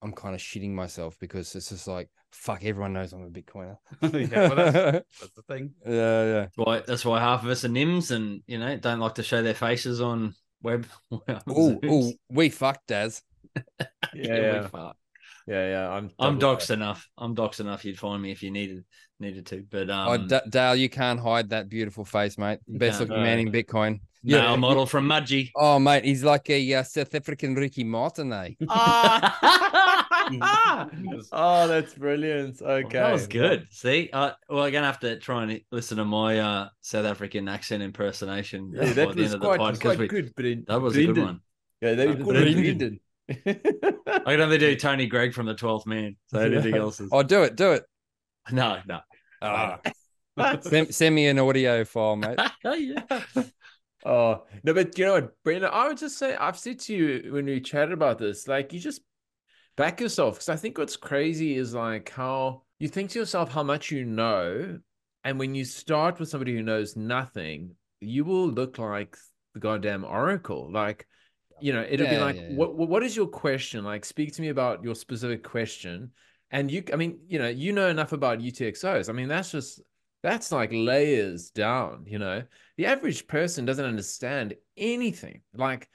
I'm kind of shitting myself because it's just like fuck everyone knows I'm a Bitcoiner. yeah, well, that's, that's the thing. yeah, yeah. that's why that's why half of us are nims and you know don't like to show their faces on web Oh, oh, we fucked Daz. yeah, we yeah, fuck. yeah, yeah. I'm I'm double doxed enough. I'm doxed enough. You'd find me if you needed needed to. But um, oh, D- Dale, you can't hide that beautiful face, mate. Best looking man in Bitcoin. male Yeah. model from Mudgee. Oh, mate, he's like a uh, South African Ricky Martin, eh? oh, that's brilliant. Okay. That was good. See, uh, well, I'm gonna have to try and listen to my uh, South African accent impersonation. Yeah, that the was end of the quite, pod, 'cause quite we- good, Bren- That was a good one. Yeah, they That were was good, Brendan. Brendan. I can only do Tony Greig from the Twelfth Man. So anything else is Oh, do it, do it. No, no. Ah. send, send me an audio file, mate. yeah. Oh no, but you know what, Brendan? I would just say I've said to you when we chatted about this, like you just back yourself because I think what's crazy is like how you think to yourself how much you know, and when you start with somebody who knows nothing, you will look like the goddamn oracle. Like, you know, it'll be like, yeah, yeah. what what what is your question? Like, speak to me about your specific question. And you, I mean, you know, you know enough about UTXOs. I mean, that's just that's like layers down, you know. The average person doesn't understand anything. Like,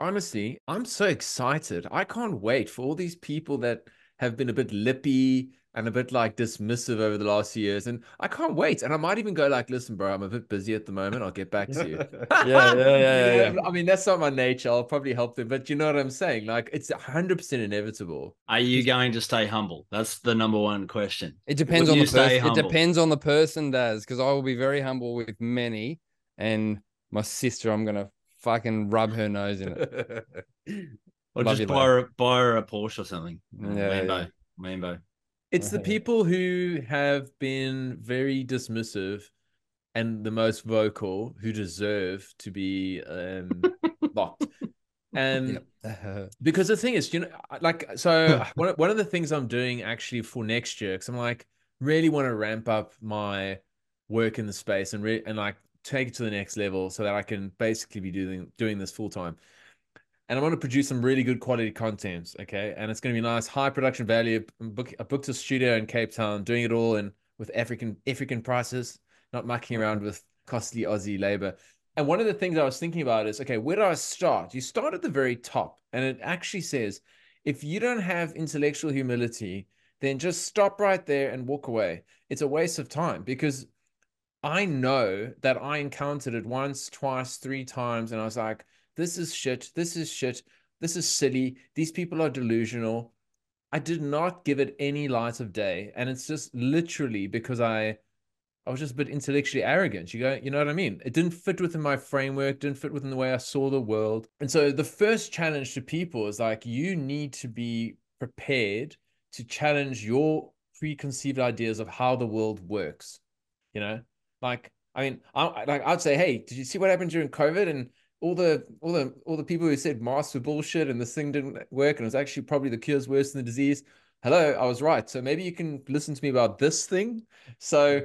honestly, I'm so excited. I can't wait for all these people that have been a bit lippy and a bit like dismissive over the last few years. And I can't wait. And I might even go like, listen, bro, I'm a bit busy at the moment. I'll get back to you. Yeah, yeah, yeah, You know, I mean, that's not my nature. I'll probably help them, but you know what I'm saying? Like, it's 100% inevitable. Are you going to stay humble? That's the number one question. It depends Will on the stay person. It depends on the person, does because I will be very humble with many, and my sister, I'm gonna fucking rub her nose in it. Or Love just you, buy her, buy her a Porsche or something. Yeah, Lambo. yeah. Lambo. It's the people who have been very dismissive and the most vocal who deserve to be um, locked. And Yep. because the thing is, you know, like, so one of, one of the things I'm doing actually for next year, because I'm like, really want to ramp up my work in the space and re- and like take it to the next level so that I can basically be doing doing this full time. And I want to produce some really good quality content, okay? And it's going to be nice, high production value. I'm book, I booked a studio in Cape Town, doing it all in with African African prices, not mucking mm-hmm. around with costly Aussie labor. And one of the things I was thinking about is, okay, where do I start? You start at the very top, and it actually says, if you don't have intellectual humility, then just stop right there and walk away. It's a waste of time because I know that I encountered it once, twice, three times, and I was like, this is shit. This is shit. This is silly. These people are delusional. I did not give it any light of day. And it's just literally because I I was just a bit intellectually arrogant. You go, you know what I mean? It didn't fit within my framework, didn't fit within the way I saw the world. And so the first challenge to people is like you need to be prepared to challenge your preconceived ideas of how the world works. You know, like I mean, I like I'd say, hey, did you see what happened during COVID and all the all the all the people who said masks were bullshit and this thing didn't work and it was actually probably the cure's worse than the disease. Hello, I was right. So maybe you can listen to me about this thing. So,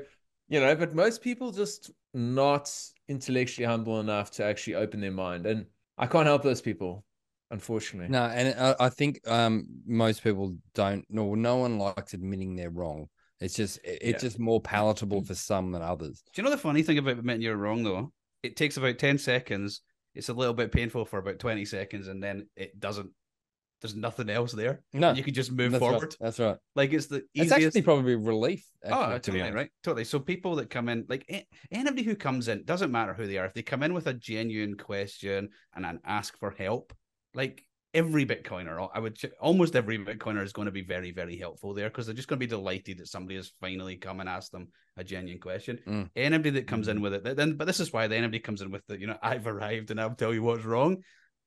you know, but most people just not intellectually humble enough to actually open their mind. And I can't help those people, unfortunately. No, and I, I think um, most people don't. No, no one likes admitting they're wrong. It's just it's Yeah. just more palatable for some than others. Do you know the funny thing about admitting you're wrong though? It takes about ten seconds. It's a little bit painful for about twenty seconds, and then it doesn't. There's nothing else there. No, you can just move that's forward. Right, that's right. Like it's the easiest. It's actually probably relief. Oh, actually, to be totally honest. right, totally. So people that come in, like anybody who comes in, doesn't matter who they are. If they come in with a genuine question and then ask for help, like every Bitcoiner, I would almost every Bitcoiner is going to be very, very helpful there because they're just going to be delighted that somebody has finally come and asked them a genuine question. Mm. Anybody that comes in with it, then, but this is why the anybody comes in with the, you know, I've arrived and I'll tell you what's wrong.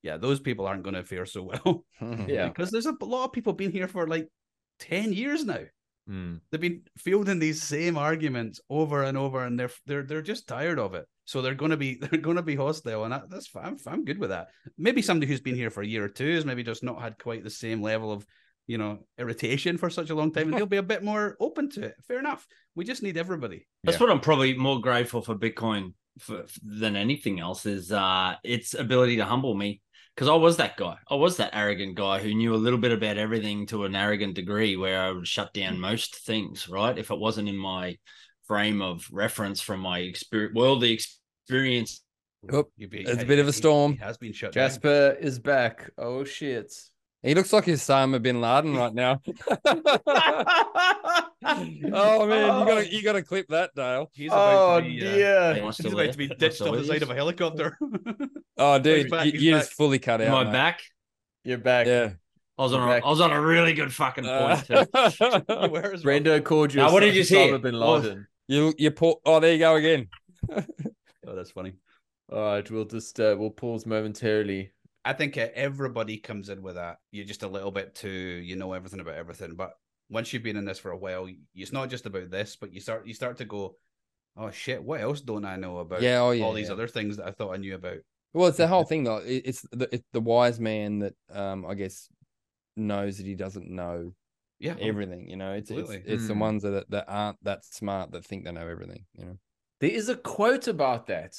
Yeah, those people aren't going to fare so well Yeah. because there's a lot of people been here for like ten years now Hmm. they've been fielding these same arguments over and over, and they're they're they're just tired of it. So they're going to be they're going to be hostile, and that, that's. I'm, I'm good with that. Maybe somebody who's been here for a year or two has maybe just not had quite the same level of you know irritation for such a long time, and they'll be a bit more open to it. Fair enough. We just need everybody. That's Yeah. what I'm probably more grateful for Bitcoin for, than anything else is uh, its ability to humble me. Because I was that guy. I was that arrogant guy who knew a little bit about everything to an arrogant degree, where I would shut down mm. most things. Right, if it wasn't in my frame of reference from my experience, worldly experience. Oop, It's a bit of a storm. He has been shut down. Jasper is back. Oh, shit. He looks like his Osama bin Laden right now. oh man, you gotta you gotta clip that, Dale. He's about Oh, to be, uh, dear. Am I he's still about to be ditched off the side of a helicopter. Oh dude, back, you, he's you just fully cut out. My mate. back? You're back. Yeah. I was on a, Back. I was on a really good fucking point too. Where is Brendo called you. Now, what did you Osama hear? Bin What was- Laden. You you pull. Oh, there you go again. Oh, that's funny. All right, we'll just uh, we'll pause momentarily. I think uh, everybody comes in with that. You're just a little bit too, you know everything about everything. But once you've been in this for a while, it's not just about this, but you start you start to go, oh shit, what else don't I know about? Yeah, oh, yeah, all these yeah. other things that I thought I knew about. Well, it's the whole thing though. It's the it's the wise man that um I guess knows that he doesn't know Yeah, everything. You know, it's it's, Absolutely. it's the Mm. ones that that aren't that smart that think they know everything. You know, There is a quote about that.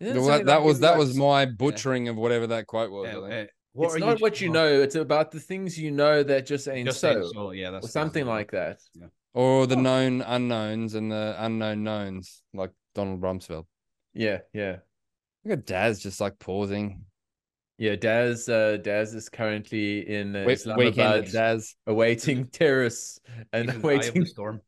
Isn't well, that, that was that was my butchering of whatever that quote was. I think. uh, what it's are not what you oh, know; it's about the things you know that just ain't Just so, saying so, yeah, that's or something like that. Or the known unknowns and the unknown knowns, like Donald Rumsfeld. Yeah, yeah, Look at Daz just like pausing. yeah. Daz, uh, Daz is currently in uh, We- Islamabad, at Daz. awaiting terrorists and Even the eye of the awaiting. storm.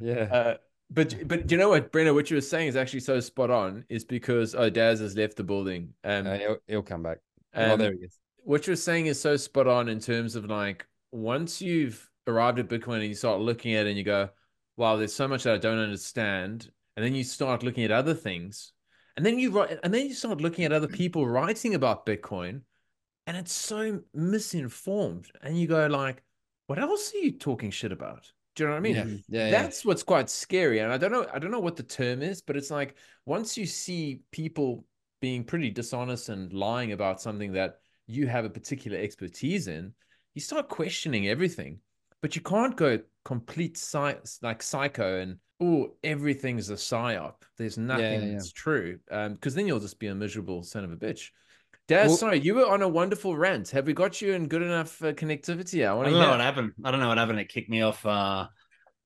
Yeah. Uh, but but you know what, Brenna, what you were saying is actually so spot on. Is because oh, Daz has left the building. Um, Uh, he'll, he'll come back. oh, um, there he is. what you're saying is so spot on in terms of like once you've arrived at Bitcoin and you start looking at it and you go, wow, there's so much that I don't understand. And then you start looking at other things. And then you write and then you start looking at other people writing about Bitcoin and it's so misinformed. And you go like, what else are you talking shit about? Do you know what I mean? yeah. Yeah. yeah. that's what's quite scary and i don't know i don't know what the term is but it's like once you see people being pretty dishonest and lying about something that you have a particular expertise in you start questioning everything but you can't go complete psy- like psycho and oh everything's a psyop there's nothing yeah. that's true um because then you'll just be a miserable son of a bitch Dad, Well- sorry, you were on a wonderful rant. Have we got you in good enough uh, connectivity? I I don't know what happened. I don't know what happened. It kicked me off uh,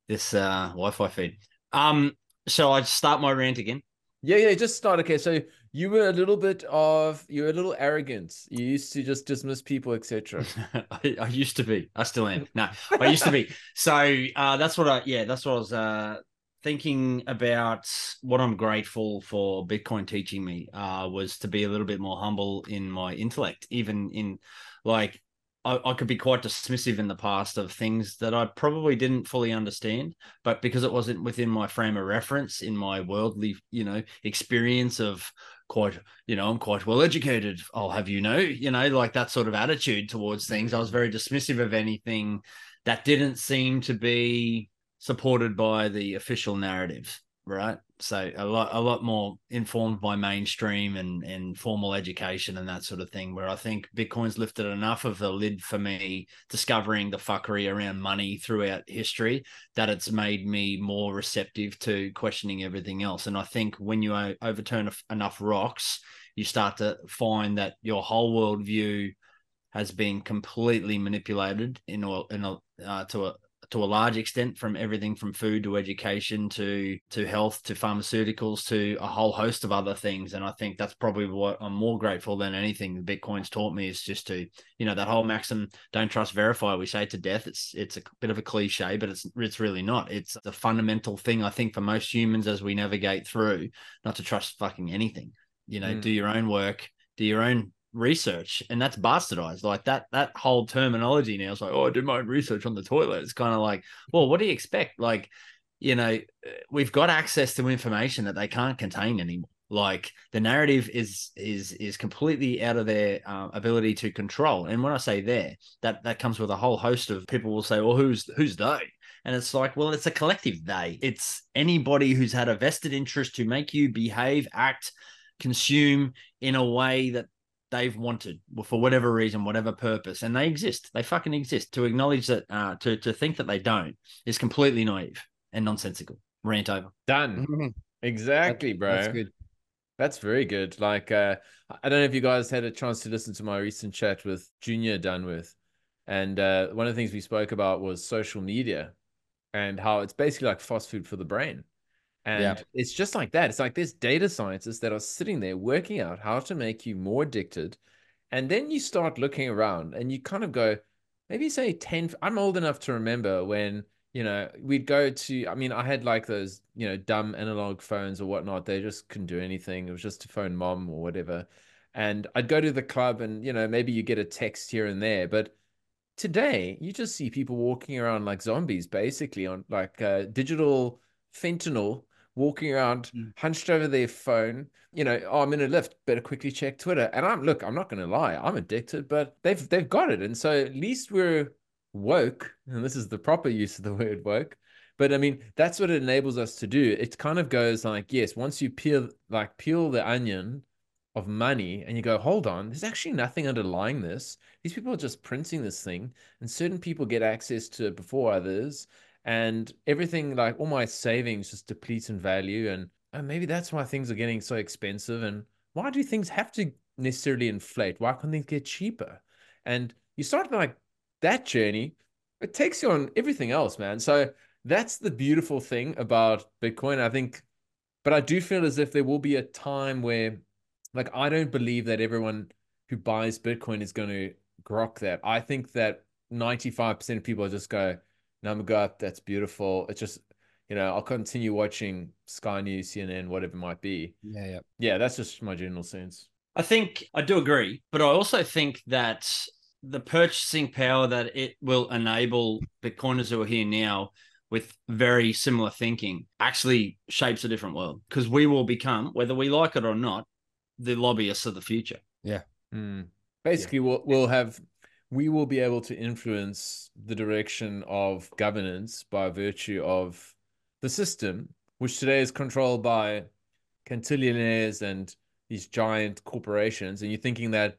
this uh, Wi-Fi feed. Um, so I start my rant again. Yeah, yeah, just start. Okay, so you were a little bit of you were a little arrogant. You used to just dismiss people, etc. I, I used to be. I still am. No, I used to be. So uh, that's what I. Yeah, that's what I was uh, thinking about. What I'm grateful for Bitcoin teaching me uh, was to be a little bit more humble in my intellect, even in like. I, I could be quite dismissive in the past of things that I probably didn't fully understand, but because it wasn't within my frame of reference in my worldly, you know, experience of quite you know, I'm quite well educated. I'll have you know, you know, like that sort of attitude towards things. I was very dismissive of anything that didn't seem to be supported by the official narratives, right? So a lot, a lot more informed by mainstream and and formal education and that sort of thing. Where I think Bitcoin's lifted enough of the lid for me, discovering the fuckery around money throughout history, that it's made me more receptive to questioning everything else. And I think when you overturn enough rocks, you start to find that your whole worldview has been completely manipulated in a, in a uh, to a to a large extent from everything from food to education to to health to pharmaceuticals to a whole host of other things. And i think that's probably what i'm more grateful than anything bitcoin's taught me is just to you know that whole maxim don't trust verify we say to death. It's it's a bit of a cliche but it's it's really not. It's a fundamental thing i think for most humans as we navigate through not to trust fucking anything. You know Mm. do your own work do your own research and that's bastardized. Like that that whole terminology now is like oh i did my own research on the toilet. It's kind of like well what do you expect? Like you know we've got access to information that they can't contain anymore. Like the narrative is is is completely out of their uh, ability to control. And when i say there that that comes with a whole host of people will say well who's who's they? And it's like well it's a collective they. It's anybody who's had a vested interest to make you behave act consume in a way that they've wanted for whatever reason, whatever purpose, and they exist. They fucking exist. To acknowledge that, uh, to to think that they don't, is completely naive and nonsensical. Rant over. Done. Mhm. Exactly, bro. That's good. That's very good. Like, uh, I don't know if you guys had a chance to listen to my recent chat with Junior Dunworth, and uh, one of the things we spoke about was social media and how it's basically like fast food for the brain. And it's just like that. It's like there's data scientists that are sitting there working out how to make you more addicted. And then you start looking around and you kind of go, maybe say 10. I'm old enough to remember when, you know, we'd go to, I mean, I had like those, you know, dumb analog phones or whatnot. They just couldn't do anything. It was just to phone mom or whatever. And I'd go to the club and, you know, maybe you get a text here and there. But today you just see people walking around like zombies, basically on like uh, digital fentanyl, walking around Mm. hunched over their phone. You know, oh, I'm in a lift, better quickly check Twitter. And I'm look, I'm not going to lie, I'm addicted, but they've they've got it, and so at least we're woke, and this is the proper use of the word woke. But I mean, that's what it enables us to do. It kind of goes like, yes, once you peel like peel the onion of money and you go, hold on, there's actually nothing underlying this. These people are just printing this thing, and certain people get access to it before others, and everything like all my savings just depletes in value, and, and maybe that's why things are getting so expensive. And why do things have to necessarily inflate? Why can't things get cheaper? And you start like that journey, it takes you on everything else, man. So that's the beautiful thing about Bitcoin. I think, but I do feel as if there will be a time where, like, I don't believe that everyone who buys Bitcoin is going to grok that. I think that 95% of people just go, number gut, that's beautiful. It's just, you know, I'll continue watching Sky News, CNN, whatever it might be. Yeah, yeah. Yeah, that's just my general sense. I think I do agree, but I also think that the purchasing power that it will enable Bitcoiners who are here now with very similar thinking actually shapes a different world because we will become, whether we like it or not, the lobbyists of the future. Mm. Basically, we'll we'll have we will be able to influence the direction of governance by virtue of the system, which today is controlled by cantillionaires and these giant corporations. And you're thinking that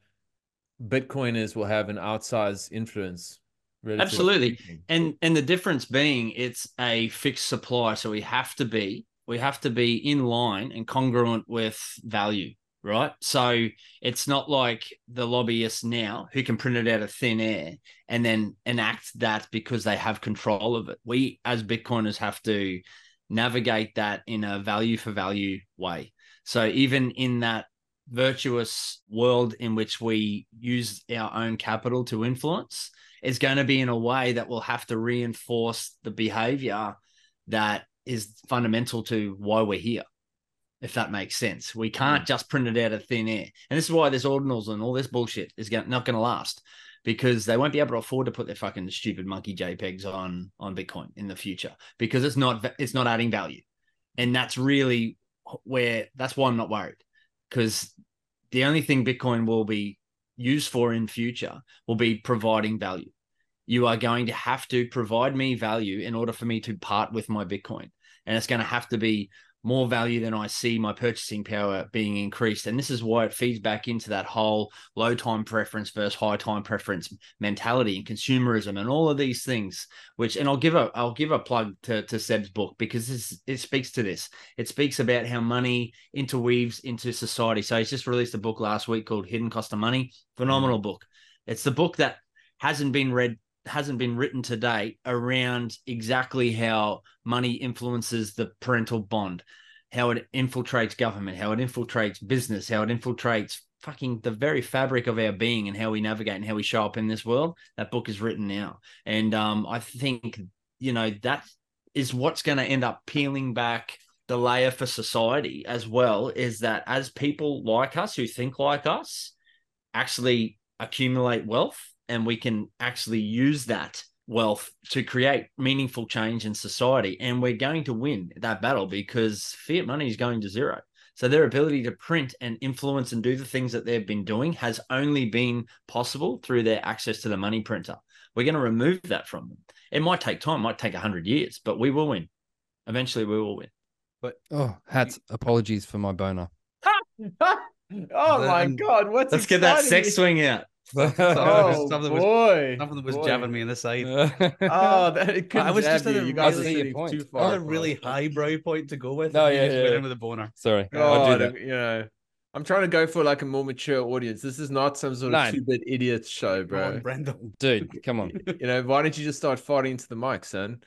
Bitcoiners will have an outsized influence. Absolutely. And and the difference being it's a fixed supply. So we have to be we have to be in line and congruent with value, right? So it's not like the lobbyists now who can print it out of thin air and then enact that because they have control of it. We as Bitcoiners have to navigate that in a value for value way. So even in that virtuous world in which we use our own capital to influence, it's going to be in a way that will have to reinforce the behavior that is fundamental to why we're here if that makes sense. We can't hmm. just print it out of thin air. And this is why this ordinals and all this bullshit is not going to last because they won't be able to afford to put their fucking stupid monkey jpegs on on bitcoin in the future because it's not it's not adding value. And that's really where that's why i'm not worried because the only thing bitcoin will be used for in future will be providing value. You are going to have to provide me value in order for me to part with my bitcoin and it's going to have to be more value than i see my purchasing power being increased. And this is why it feeds back into that whole low time preference versus high time preference mentality and consumerism and all of these things which and i'll give a i'll give a plug to, to seb's book because this it speaks to this. It speaks about how money interweaves into society. So he's just released a book last week called hidden cost of money. Mm. Phenomenal book. It's the book that hasn't been read hasn't been written to date around exactly how money influences the parental bond, how it infiltrates government, how it infiltrates business, how it infiltrates fucking the very fabric of our being and how we navigate and how we show up in this world. That book is written now. And um, I think, you know, that is what's going to end up peeling back the layer for society as well is that as people like us who think like us actually accumulate wealth and we can actually use that wealth to create meaningful change in society. And we're going to win that battle because fiat money is going to zero. So their ability to print and influence and do the things that they've been doing has only been possible through their access to the money printer. We're going to remove that from them. It might take time, might take 100 years, but we will win. Eventually, we will win. But oh, hats. Apologies for my boner. oh my um, god, what's Let's get that sex swing out. Oh Something was- boy, Something was boy. jabbing me in the side. Oh, that it I was just jab at you. a You guys are really- sitting point. too far. was a really highbrow point to go with. No, you yeah, just yeah, yeah. with a boner. Sorry, Oh, I'll do that. you know, I'm trying to go for like a more mature audience. This is not some sort of No. two-bit idiot show, Come on, bro. Brendan. Dude, come on. You know, why don't you just start farting into the mic, son?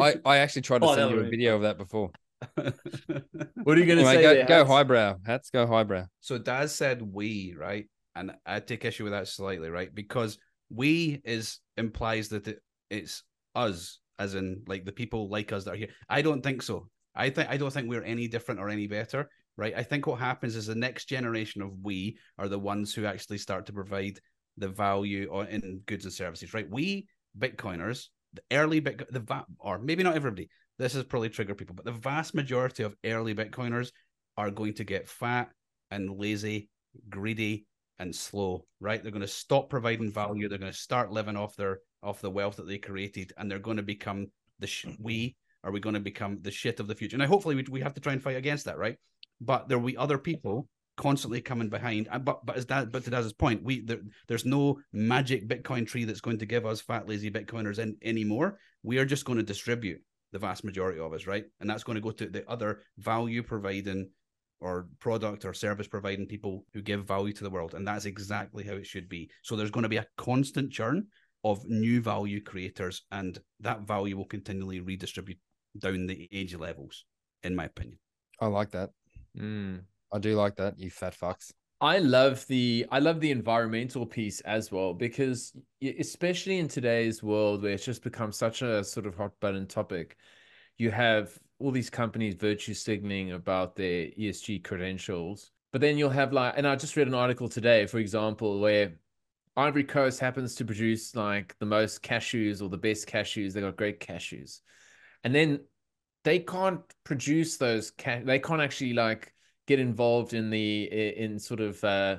I, I actually tried to Oh, send you a would be video of that before. What are you gonna Anyway, say? go, there, go Hats? highbrow. Hats go highbrow. So Daz said we, right? And I take issue with that slightly, right? Because we is implies that it, it's us, as in like the people like us that are here. I don't think so. I think I don't think we're any different or any better, right? I think what happens is the next generation of we are the ones who actually start to provide the value in goods and services, right? We Bitcoiners, the early Bit, the va- or maybe not everybody. This is probably trigger people, but the vast majority of early Bitcoiners are going to get fat and lazy, greedy, and slow. Right? They're going to stop providing value. They're going to start living off their off the wealth that they created, and they're going to become the sh- we are we going to become the shit of the future. Now, hopefully, we, we have to try and fight against that, right? But there will be other people constantly coming behind. But but as that but to Daz's point, we there, there's no magic Bitcoin tree that's going to give us fat lazy Bitcoiners in anymore. We are just going to distribute the vast majority of us, right? And that's going to go to the other value providing or product or service providing people who give value to the world. And that's exactly how it should be. So there's going to be a constant churn of new value creators, and that value will continually redistribute down the age levels, in my opinion. I like that. Mm. I do like that. You fat fucks. I love the I love the environmental piece as well because especially in today's world where it's just become such a sort of hot button topic, you have all these companies virtue signaling about their ESG credentials, but then you'll have like, and I just read an article today, for example, where Ivory Coast happens to produce like the most cashews or the best cashews. They got great cashews, and then they can't produce those. Ca- they can't actually like get involved in the in sort of uh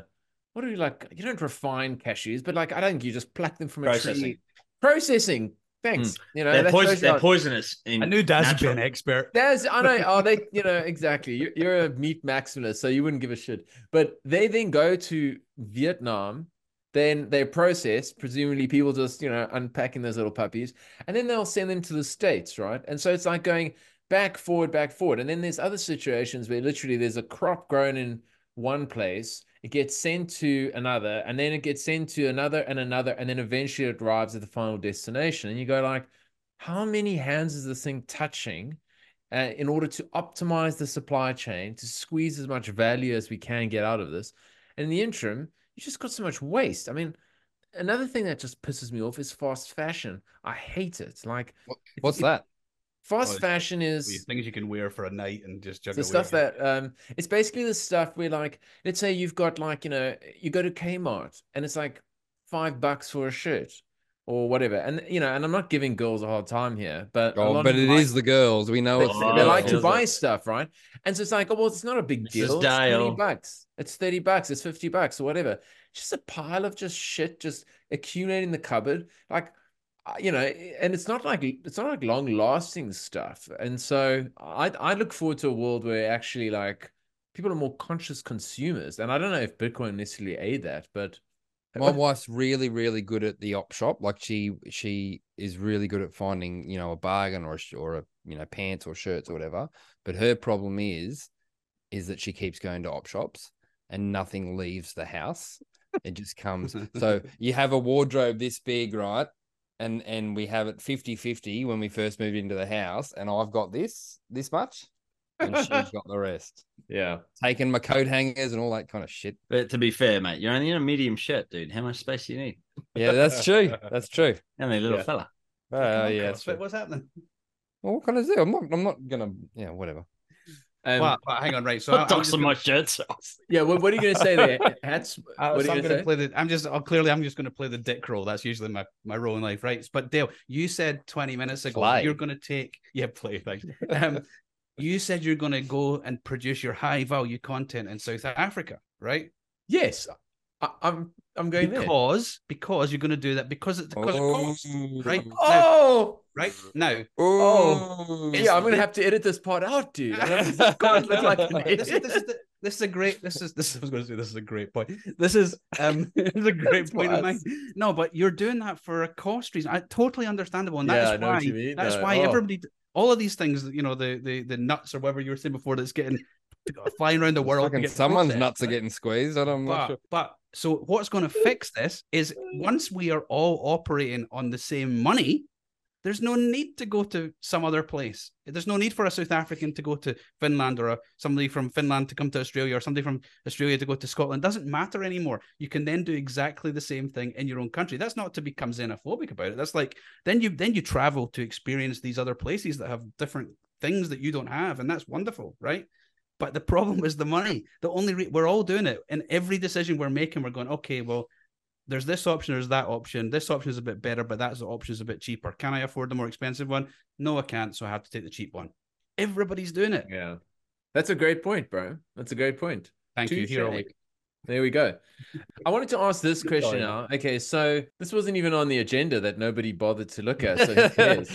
what do you like you don't refine cashews but like i don't think you just pluck them from a Processing. tree processing thanks. Hmm. You know They're, poison, they're poisonous. In I knew Daz would be an expert. there's i know oh they you know exactly. You're, you're a meat maximalist so you wouldn't give a shit. But they then go to vietnam then they're processed presumably people just you know unpacking those little puppies and then they'll send them to the states right? And so it's like going back forward back forward. And then there's other situations where literally there's a crop grown in one place it gets sent to another and then it gets sent to another and another and then eventually it arrives at the final destination. And you go like how many hands is this thing touching uh, in order to optimize the supply chain to squeeze as much value as we can get out of this? And in the interim you just got so much waste. I mean another thing that just pisses me off is fast fashion. I hate it. Like What's that? Fast Oh, fashion is things you can wear for a night and just jug the stuff again. that um it's basically the stuff where like let's say you've got like you know you go to Kmart and it's like five bucks for a shirt or whatever and you know and I'm not giving girls a hard time here but a Oh, lot but of it them is the girls. We know they, it's the Oh, they like to buy like- stuff right and so it's like oh well it's not a big Mrs. deal it's 20 Dale. bucks it's 30 bucks it's 50 bucks or whatever just a pile of just shit just accumulating the cupboard like Uh, you know and it's not like it's not like long lasting stuff and so i i look forward to a world where actually like people are more conscious consumers and i don't know if bitcoin necessarily aid that but My wife's really, really good at the op shop. Like she, she is really good at finding, you know, a bargain or a, or a, you know, pants or shirts or whatever. But her problem is, is that she keeps going to op shops and nothing leaves the house. It just comes. so you have a wardrobe this big, right? And and we have it 50-50 when we first moved into the house, and I've got this this much, and she's got the rest. yeah Taking my coat hangers and all that kind of shit. But to be fair, mate, you're only in a medium shirt, dude. How much space do you need? Yeah, that's true. That's true. How many little Yeah. fella? Oh Come on, yeah, CrossFit, that's true. what's happening? Well, what can I do? I'm not. I'm not gonna. Yeah, whatever. Um, well, well, hang on, right. So I, Not I'm dock just some gonna- my shirts off. yeah what, what are you going to say there hats Uh, what so are I'm you going going to to play the. I'm just. Oh, clearly, I'm just going to play the dick role. That's usually my my role in life, right? But Dale, you said 20 minutes ago Play. you're going to take. Yeah, play. Thanks. Um, you said you're going to go and produce your high value content in South Africa, right? yes I, i'm i'm going there Because because you're going to do that because it's because it costs, right? Now, oh right now, Oh. It's yeah i'm gonna have to edit this part out dude God, like this, is, this is the, this is a great this is this I was going to say this is a great point. This is um this is a great point of mine. No, but you're doing that for a cost reason. I totally understandable, and Yeah, that's why what that's though. why Oh. everybody all of these things, you know, the the the nuts or whatever you were saying before, that's getting flying around the world. to Fucking get someone's processed, nuts are getting squeezed. I don't know. But, but so what's going to fix this is once we are all operating on the same money, there's no need to go to some other place. There's no need for a South African to go to Finland or a, somebody from Finland to come to Australia or somebody from Australia to go to Scotland. It doesn't matter anymore. You can then do exactly the same thing in your own country. That's not to become xenophobic about it. That's like then you then you travel to experience these other places that have different things that you don't have, and that's wonderful, right? But the problem is the money. The only re- we're all doing it, and every decision we're making, we're going, okay, well, there's this option, there's that option. This option is a bit better, but that's the option is a bit cheaper. Can I afford the more expensive one? No, I can't. So I have to take the cheap one. Everybody's doing it. Yeah. That's a great point, bro. That's a great point. Thank you. Here a Touche. week. There we go. I wanted to ask this question now. Okay, so this wasn't even on the agenda that nobody bothered to look at. So who cares?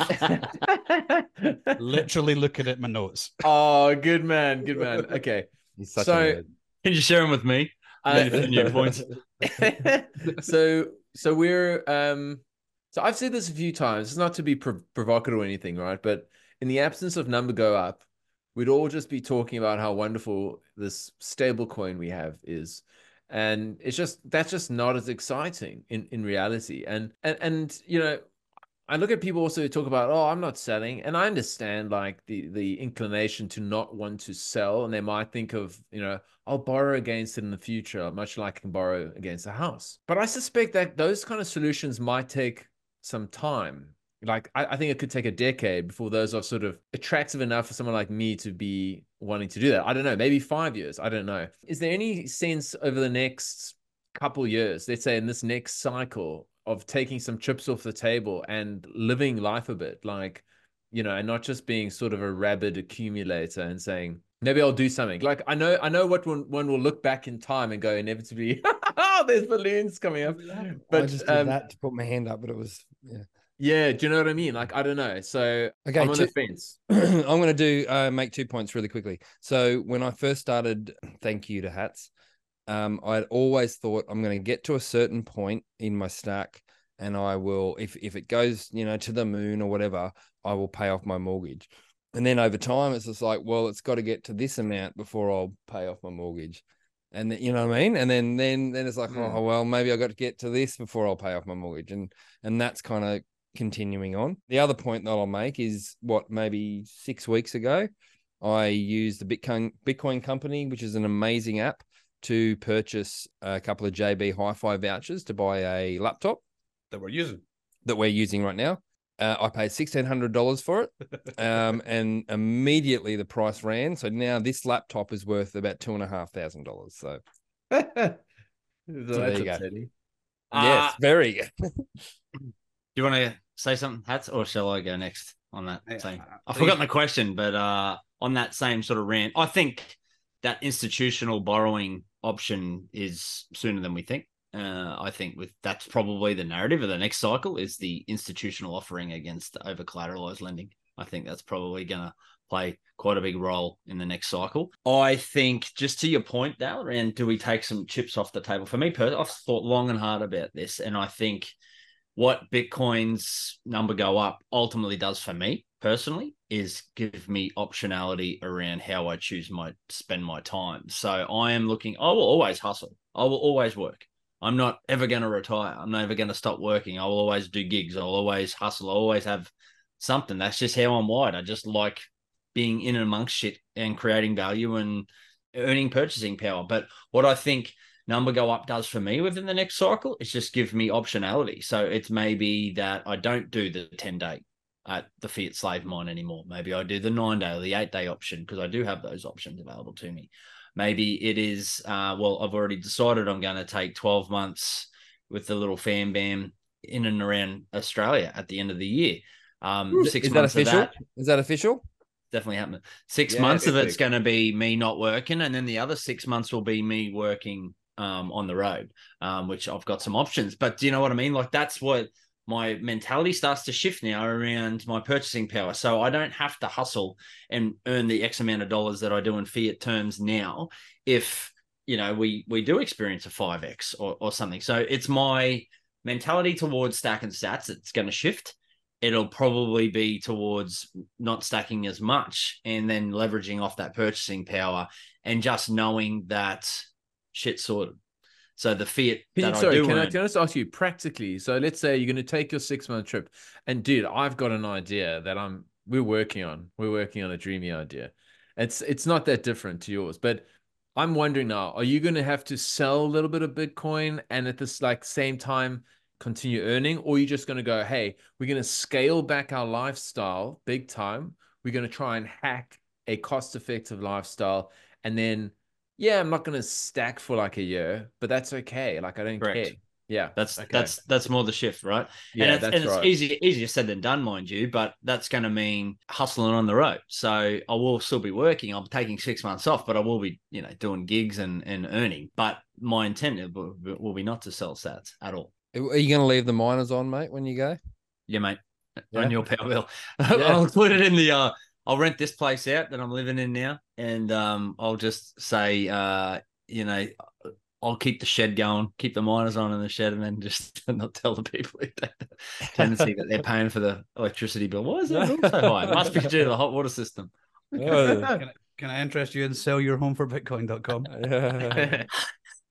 Literally looking at my notes. oh, good man, good man. Okay, He's such So- a. Can you share them with me? I- Maybe new points. so so we're um so I've said this a few times. It's not to be prov- provocative or anything, right? But in the absence of number go up, we'd all just be talking about how wonderful this stable coin we have is. And it's just that's just not as exciting in in reality. And and and you know, I look at people also who talk about, oh, I'm not selling, and I understand like the the inclination to not want to sell, and they might think of, you know, I'll borrow against it in the future, much like I can borrow against a house. But I suspect that those kind of solutions might take some time. Like I, I think it could take a decade before those are sort of attractive enough for someone like me to be wanting to do that. I don't know, maybe five years. I don't know. Is there any sense over the next couple years, let's say in this next cycle, of taking some chips off the table and living life a bit, like you know, and not just being sort of a rabid accumulator and saying maybe I'll do something. Like I know, I know what one, one will look back in time and go inevitably. oh, there's balloons coming up. I But just did um, that to put my hand up, but it was yeah. Yeah, do you know what I mean? Like I don't know. So Okay, I'm on two- the fence. I'm going to do uh, make two points really quickly. So when I first started, thank you to hats. Um, I'd always thought I'm going to get to a certain point in my stack, and I will, if if it goes, you know, to the moon or whatever, I will pay off my mortgage. And then over time, it's just like, well, it's got to get to this amount before I'll pay off my mortgage. And then, you know what I mean? And then then then it's like, Mm. oh well, maybe I got to get to this before I'll pay off my mortgage. And and that's kind of continuing on. The other point that I'll make is what maybe six weeks ago, I used the Bitcoin Bitcoin company, which is an amazing app, to purchase a couple of JB Hi-Fi vouchers to buy a laptop That we're using. that we're using right now. Uh, I paid sixteen hundred dollars for it, um, and immediately the price ran. So now this laptop is worth about two and a half thousand dollars. So so there that's you go. upsetting. yes, Uh, very. Do you want to say something, Hats, or shall I go next on that I- same? I- forgotten the question, but uh, on that same sort of rant, I think that institutional borrowing option is sooner than we think. Uh, I think with that's probably the narrative of the next cycle is the institutional offering against over collateralized lending. I think that's probably going to play quite a big role in the next cycle. I think just to your point, Dale, around do we take some chips off the table? For me, I've thought long and hard about this, and I think what Bitcoin's number go up ultimately does for me personally is give me optionality around how I choose my spend my time. So I am looking, I will always hustle. I will always work. I'm not ever going to retire. I'm never going to stop working. I will always do gigs. I'll always hustle. I'll always have something. That's just how I'm wired. I just like being in and amongst shit and creating value and earning purchasing power. But what I think number go up does for me within the next cycle is just give me optionality. So it's maybe that I don't do the 10 day at the fiat slave mine anymore. Maybe I do the nine day or the eight day option because I do have those options available to me. Maybe it is, uh, well, I've already decided I'm going to take 12 months with the little fam bam in and around Australia at the end of the year. Um, six Is that months of official? that Is that official? definitely happening. Six Yeah, months of it's going to be me not working, and then the other six months will be me working um, on the road, um, which I've got some options. But do you know what I mean? Like that's what my mentality starts to shift now around my purchasing power. So I don't have to hustle and earn the X amount of dollars that I do in fiat terms now. If you know we we do experience a five X or or something, so it's my mentality towards stack and stats that's going to shift it'll probably be towards not stacking as much and then leveraging off that purchasing power and just knowing that shit sorted. So the fiat Can you, that I sorry, do can I, can I just ask you practically? So let's say you're going to take your six month trip, and dude, I've got an idea that I'm we're working on. We're working on a dreamy idea. It's it's not that different to yours, but I'm wondering now: Are you going to have to sell a little bit of Bitcoin and at this like same time continue earning, or are you just going to go, hey, we're going to scale back our lifestyle big time. We're going to try and hack a cost effective lifestyle, and then yeah, I'm not going to stack for like a year, but that's okay. Like I don't Correct. care. Yeah, That's Okay. that's that's more the shift, right? yeah, and it's, that's and it's right. easier easier said than done, mind you. But that's going to mean hustling on the road. So I will still be working. I'm taking six months off, but I will be, you know, doing gigs and and earning. But my intent will, will be not to sell sats at all. Are you going to leave the miners on, mate, when you go? Yeah, mate. Yeah. On your power bill. Yeah. I'll put it in the uh I'll rent this place out that I'm living in now. And um I'll just say uh, you know, I'll keep the shed going, keep the miners on in the shed, and then just not tell the people the tendency that they're paying for the electricity bill. Why is that bill so high? It must be due to the hot water system. Can I, can I interest you in sell your home for bitcoin.com? Yeah.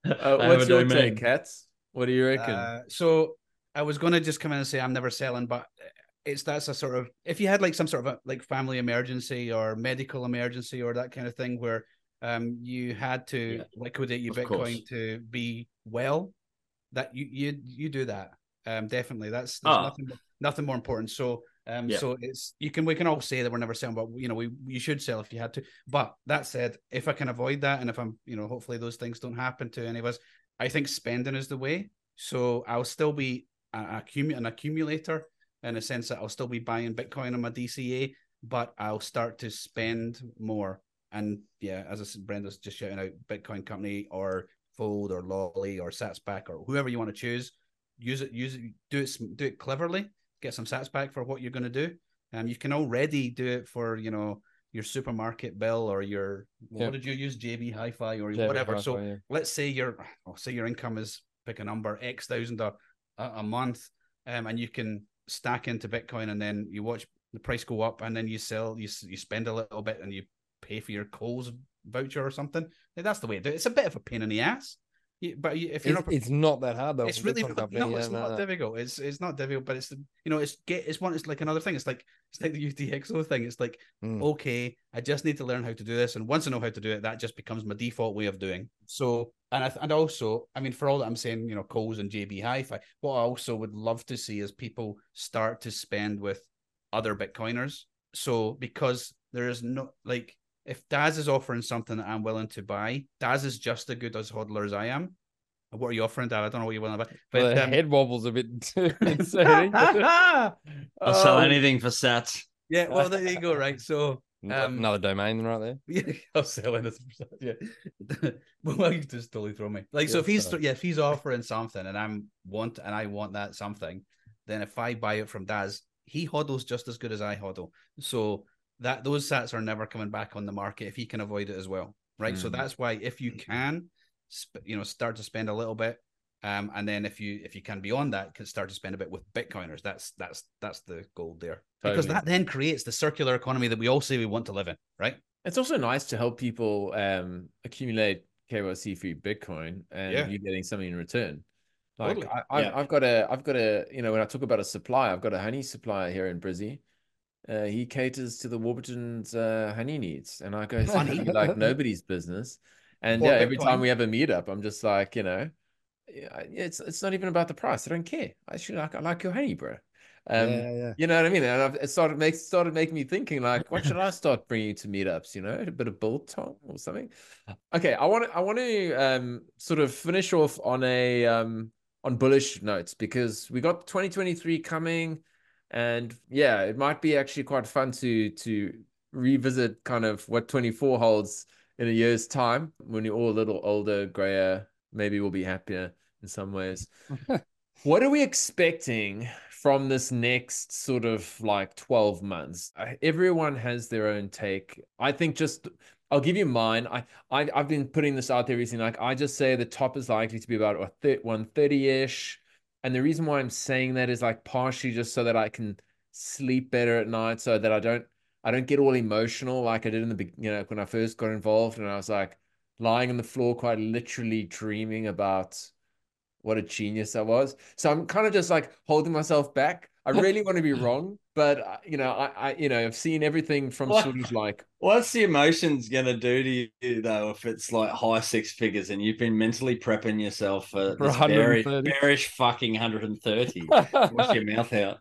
Uh, what's your take, Hats? What do you reckon? Uh, so I was going to just come in and say I'm never selling, but it's that's a sort of if you had like some sort of a, like family emergency or medical emergency or that kind of thing where um you had to Yeah, liquidate your of course. Bitcoin to be well, that you you you do that. Um, definitely. That's Oh. nothing nothing more important. So um, Yeah. so it's you can we can all say that we're never selling, but you know we you should sell if you had to. But that said, if I can avoid that, and if I'm you know hopefully those things don't happen to any of us, I think spending is the way. So I'll still be a, a an accumulator in a sense that I'll still be buying Bitcoin on my DCA, but I'll start to spend more. And yeah, as I said, Brendo's just shouting out Bitcoin company or Fold or Lolli or Satsback or whoever you want to choose. Use it, use it, do it, do it cleverly. Get some Sats back for what you're going to do. Um, you can already do it for you know your supermarket bill or your Yeah. what did you use JB Hi-Fi or Yeah, whatever. right, So yeah. let's say your oh, say your income is pick a number X thousand a, a a month, um, and you can stack into Bitcoin, and then you watch the price go up, and then you sell, you you spend a little bit, and you pay for your Coles voucher or something. Like, that's the way to do it. It's a bit of a pain in the ass, You- but if you're It's, not it's not that hard though. it's really not, company, no, yeah, it's not no. difficult. It's it's not difficult, but it's the you know it's get it's one it's like another thing. It's like it's like the UTXO thing. It's like Mm. okay, I just need to learn how to do this, and once I know how to do it, that just becomes my default way of doing. So and I and also, I mean, for all that I'm saying, you know, Coles and JB Hi-Fi. What I also would love to see is people start to spend with other Bitcoiners. So because there is no like if Daz is offering something that I'm willing to buy, Daz is just as good as hodler as I am. What are you offering, Dad? I don't know what you're willing to buy. But But the um, head wobbles a bit too insane. I'll sell Oh, anything for sats. Yeah, well, there you go. Right, so Um, Another domain right there. yeah, I'll sell it. Yeah, well, you just totally throw me. Like, so if he's sorry. yeah, if he's offering something and I'm want and I want that something, then if I buy it from Daz, he hodls just as good as I hodl. So that those sats are never coming back on the market if he can avoid it as well, right? So Mm. that's why if you can, sp- you know, start to spend a little bit, um, and then if you if you can beyond that, can start to spend a bit with Bitcoiners. That's that's that's the goal there because that then creates the circular economy that we all say we want to live in, right? It's also nice to help people um, accumulate KYC free Bitcoin and Yeah. you getting something in return. Like Totally. I, I've, Yeah. Got a, I've got a, you know, when I talk about a supply, I've got a honey supplier here in Brizzy. Uh, he caters to the Warburton's uh, honey needs, and I go Honey? like nobody's business. And yeah, every time we have a meetup, I'm just like, you know, yeah, it's it's not even about the price. I don't care. I actually like I like your honey, bro. Um, yeah, yeah. you know what I mean? And I've, it started makes started making me thinking like, what should I start bringing to meetups? You know, a bit of biltong or something. Okay, I want to I want to um sort of finish off on a um on bullish notes because we got 2023 coming, and yeah, it might be actually quite fun to to revisit kind of what 24 holds in a year's time when you're all a little older, grayer. Maybe we'll be happier in some ways. What are we expecting from this next sort of like 12 months? Everyone has their own take. I think just I'll give you mine. I, I I've been putting this out there recently. Like I just say the top is likely to be about what 130-ish. And the reason why I'm saying that is like partially just so that I can sleep better at night, so that I don't I don't get all emotional like I did in the you know when I first got involved and I was like lying on the floor quite literally dreaming about what a genius I was. So I'm kind of just like holding myself back. I really want to be wrong, but uh, you know, I, I, you know, I've seen everything from What? sort of like, What's the emotions gonna do to you though if it's like high six figures and you've been mentally prepping yourself for, For this bearish, 130? bearish fucking 130? Wash your mouth out.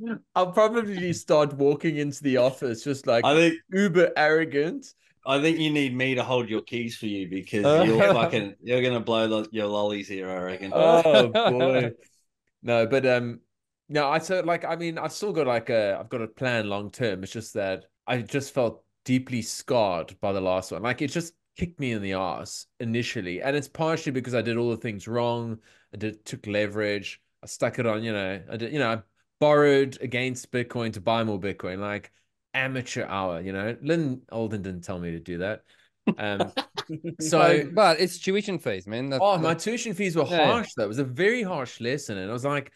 I'll probably start walking into the office just like I think uber arrogant I think you need me to hold your keys for you because you're fucking you're gonna blow your lollies here. I reckon. Oh boy. No, but um no, I so like I mean I've still got like a I've got a plan long term. It's just that I just felt deeply scarred by the last one. Like it just kicked me in the ass initially. And it's partially because I did all the things wrong. I did took leverage. I stuck it on, you know, I did, you know, I borrowed against Bitcoin to buy more Bitcoin, like amateur hour, you know. Lyn Alden didn't tell me to do that. Um so but, but it's tuition fees, man. That's, Oh, my tuition fees were harsh though. It was a very harsh lesson. And I was like,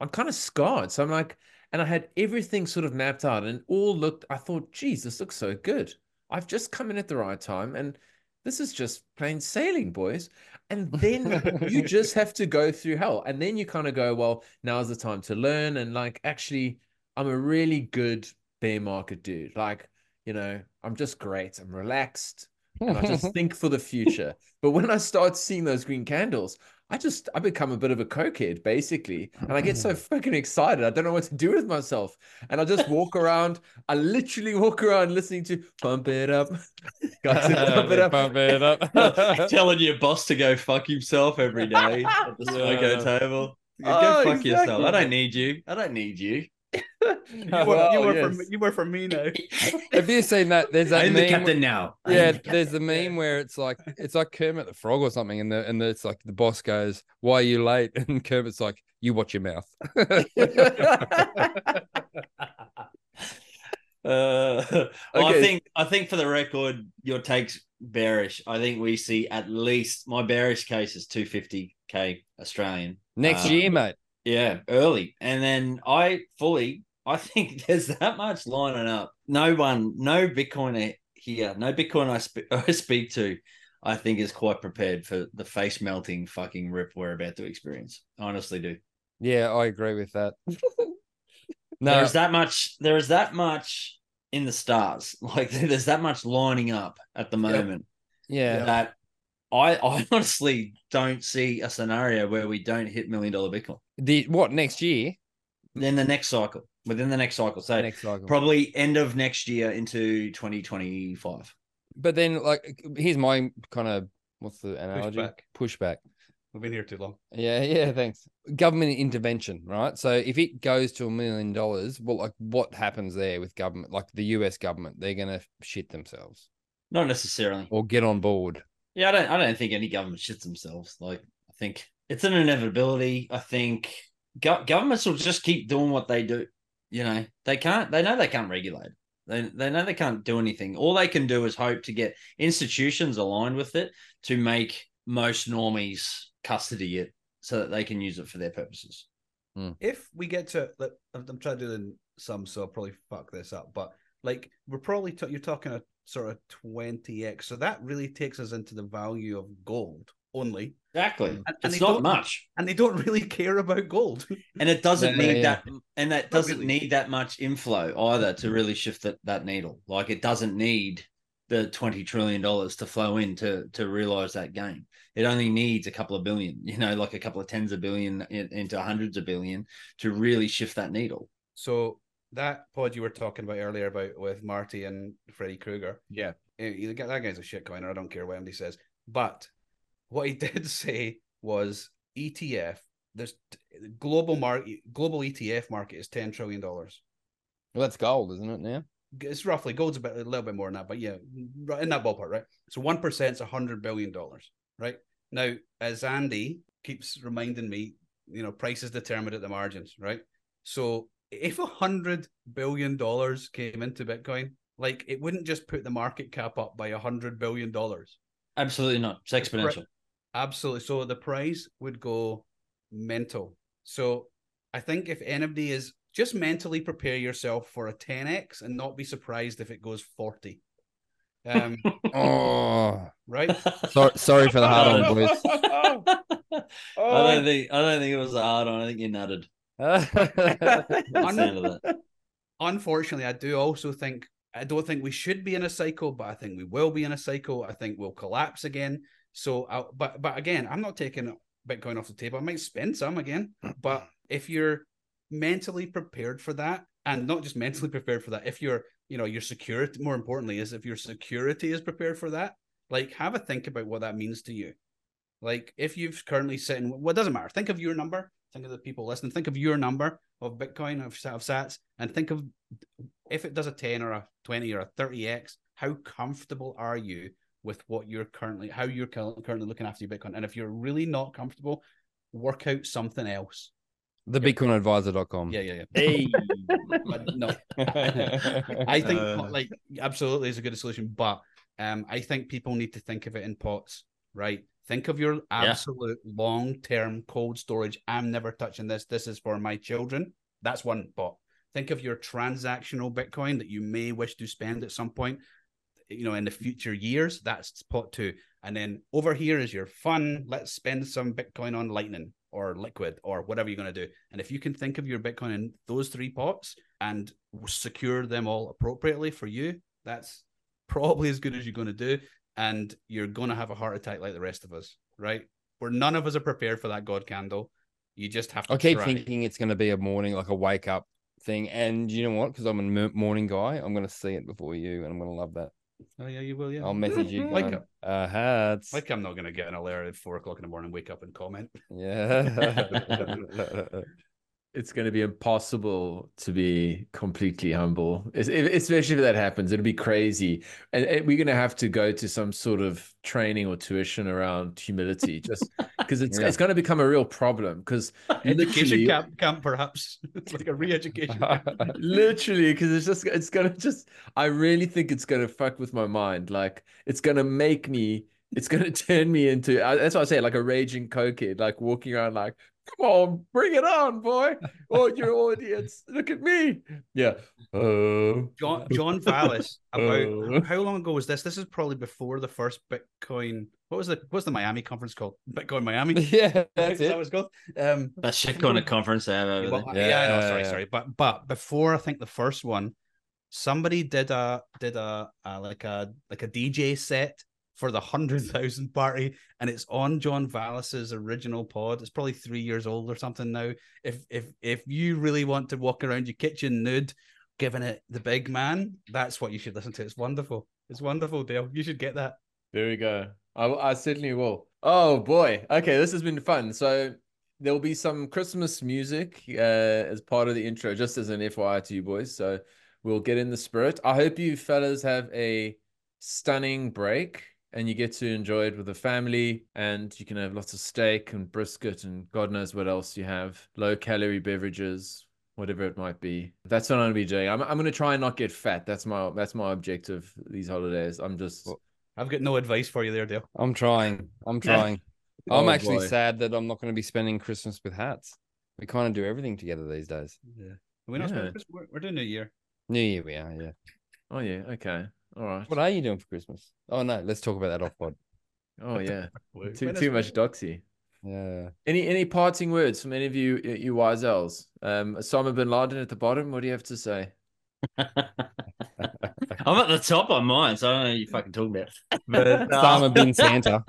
I'm kind of scarred. So I'm like, and I had everything sort of mapped out and all looked, I thought, geez, this looks so good. I've just come in at the right time. And this is just plain sailing, boys. And then you just have to go through hell. And then you kind of go, well, now's the time to learn. And like, actually, I'm a really good bear market dude. Like, you know, I'm just great. I'm relaxed and I just think for the future. But when I start seeing those green candles, I just I become a bit of a cokehead basically, and I get so mm-hmm. fucking excited. I don't know what to do with myself, and I just walk around. I literally walk around listening to "Pump It Up," got to pump it up. Pump it up. Telling your boss to go fuck himself every day at the smoko Yeah. table. Go Oh, fuck yourself. I don't need you. I don't need you. You were, Well, you, were yes. for, me- you were for me now. Have you seen that? There's that I'm the meme- captain now. I'm Yeah, the there's the captain. meme where it's like it's like Kermit the Frog or something, and the and the, it's like the boss goes, "Why are you late?" And Kermit's like, "You watch your mouth." Uh, well, I think I think for the record, your takes bearish. I think we see at least my bearish case is 250k Australian Next Uh, year, mate. Yeah, early. And then I fully, I think there's that much lining up. No one, no Bitcoiner here, no Bitcoin I, sp- I speak to, I think is quite prepared for the face melting fucking rip we're about to experience. I honestly do. Yeah, I agree with that. no, There's that much, there is that much in the stars. Like there's that much lining up at the moment yeah, that I, I honestly don't see a scenario where we don't hit million dollar Bitcoin. the what next year? Then the next cycle, within the next cycle. So next cycle. probably end of next year into 2025. but then, like, here's my kind of what's the analogy? Pushback. Pushback. We've been here too long. Yeah, yeah, thanks. Government intervention, right? So if it goes to a million dollars, well, like what happens there with government? Like the US government, they're gonna shit themselves Not necessarily. or get on board. Yeah, I don't. I don't think any government shits themselves. Like I think it's an inevitability. I think go- governments will just keep doing what they do. You know, they can't. They know they can't regulate. They they know they can't do anything. All they can do is hope to get institutions aligned with it to make most normies custody it so that they can use it for their purposes. Hmm. if we get to like, I'm I'm trying to do some, so I'll probably fuck this up. But like, we're probably ta- you're talking a sort of twenty x, so that really takes us into the value of gold only, Exactly. and, and It's they not don't, much. and they don't really care about gold. and it doesn't Yeah, need yeah. that and that doesn't really. need that much inflow either to really shift that, that needle like it doesn't need the 20 trillion dollars to flow in to to realize that gain it only needs a couple of billion you know like a couple of tens of billion in, into hundreds of billion to really shift that needle So that pod you were talking about earlier about with Marty and Freddy Krueger, Yeah. eh, you get that guy's a shitcoiner. I don't care what Andy says. But what he did say was ETF. There's global market, global ETF market is ten trillion dollars. Well, that's gold, isn't it? Now. It's roughly gold's a bit a little bit more than that, but yeah, in that ballpark, right? So one is a hundred billion dollars, right? Now, as Andy keeps reminding me, you know, price is determined at the margins, right? So if a hundred billion dollars came into Bitcoin, like it wouldn't just put the market cap up by a hundred billion dollars. absolutely not it's exponential Absolutely. So the price would go mental. So I think if anybody is just mentally prepare yourself for a 10x and not be surprised if it goes 40. Um, Oh, right? sorry, sorry for the hard on, boys. i don't think i don't think it was a hard on i think you nutted That's the end of that. Unfortunately, I do also think I don't think we should be in a cycle, but I think we will be in a cycle. I think we'll collapse again. So, I, but but again, I'm not taking Bitcoin off the table. I might spend some again, but if you're mentally prepared for that, and not just mentally prepared for that, if you're you know your security. More importantly, is if your security is prepared for that. Like, have a think about what that means to you. Like, if you've currently sitting, well, it doesn't matter. Think of your number. Think of the people listening. Think of your number of Bitcoin of, of Sats, and think of if it does a ten or a twenty or a thirty x. How comfortable are you with what you're currently, how you're currently looking after your Bitcoin? And if you're really not comfortable, work out something else. The bitcoinadvisor.com. Yeah, yeah, yeah. Hey, But no, I think Uh. like absolutely is a good solution, but um, I think people need to think of it in pots, right? Think of your absolute long-term cold storage. I'm never touching this. This is for my children. That's one pot. Think of your transactional Bitcoin that you may wish to spend at some point, you know, in the future years. That's pot two. And then over here is your fun. Let's spend some Bitcoin on Lightning or Liquid or whatever you're going to do. And if you can think of your Bitcoin in those three pots and secure them all appropriately for you, that's probably as good as you're going to do. And you're going to have a heart attack like the rest of us, right? Where none of us are prepared for that God candle. You just have to. I keep try. thinking it's going to be a morning, like a wake up thing. And you know what? Because I'm a m- morning guy, I'm going to see it before you, and I'm going to love that. Oh yeah, you will. Yeah, I'll message you. Like going, uh, hats. Like I'm not going to get an alert at four o'clock in the morning, wake up and comment. yeah. it's going to be impossible to be completely humble, Es- if- especially if that happens. It'll be crazy, and, and we're going to have to go to some sort of training or tuition around humility, just because it's Yeah. it's going to become a real problem. Because Education literally, camp, camp perhaps. it's like a re-education. literally, because it's just it's going to just. I really think it's going to fuck with my mind. Like it's going to make me. It's going to turn me into. Uh, that's what I say, like a raging cokehead, like walking around like. Come on, bring it on, boy. Oh, your audience. Look at me. Yeah. Oh. John John Vallis. About Oh. how long ago was this? This is probably before the first Bitcoin. What was the what's the Miami conference called? Bitcoin Miami. yeah, that's Is that it. what called? Um, That shit kind of conference they have over well, there. yeah, I know, Yeah, sorry, yeah. sorry, but but before I think the first one, somebody did a did a, a like a like a DJ set for the hundred thousand party, and it's on John Vallis's original pod. It's probably three years old or something now. If if if you really want to walk around your kitchen nude, giving it the big man, that's what you should listen to. It's wonderful. It's wonderful, Dale. You should get that. There we go. I, I certainly will. Oh boy. Okay, this has been fun. So there'll be some Christmas music uh, as part of the intro, just as an FYI to you boys. So we'll get in the spirit. I hope you fellas have a stunning break and you get to enjoy it with the family and you can have lots of steak and brisket and God knows what else you have. Low calorie beverages, whatever it might be. That's what I'm gonna be doing. I'm I'm gonna try and not get fat. That's my that's my objective these holidays. I'm just I've got no advice for you there, Dale. I'm trying. I'm trying. I'm Oh, actually boy. sad that I'm not going to be spending Christmas with hats. We kind of do everything together these days. Yeah. We're not Yeah. spending Christmas- we're, we're doing New Year. New Year, we are. Yeah. Oh yeah, okay. All right. What are you doing for Christmas? Oh no, let's talk about that off pod. Oh yeah. Too too much doxy. Yeah. Any any parting words from any of you you wise elves? Um Osama bin Laden at the bottom, what do you have to say? I'm at the top on mine, so I don't know what you fucking talking about. But uh, Osama bin Santa.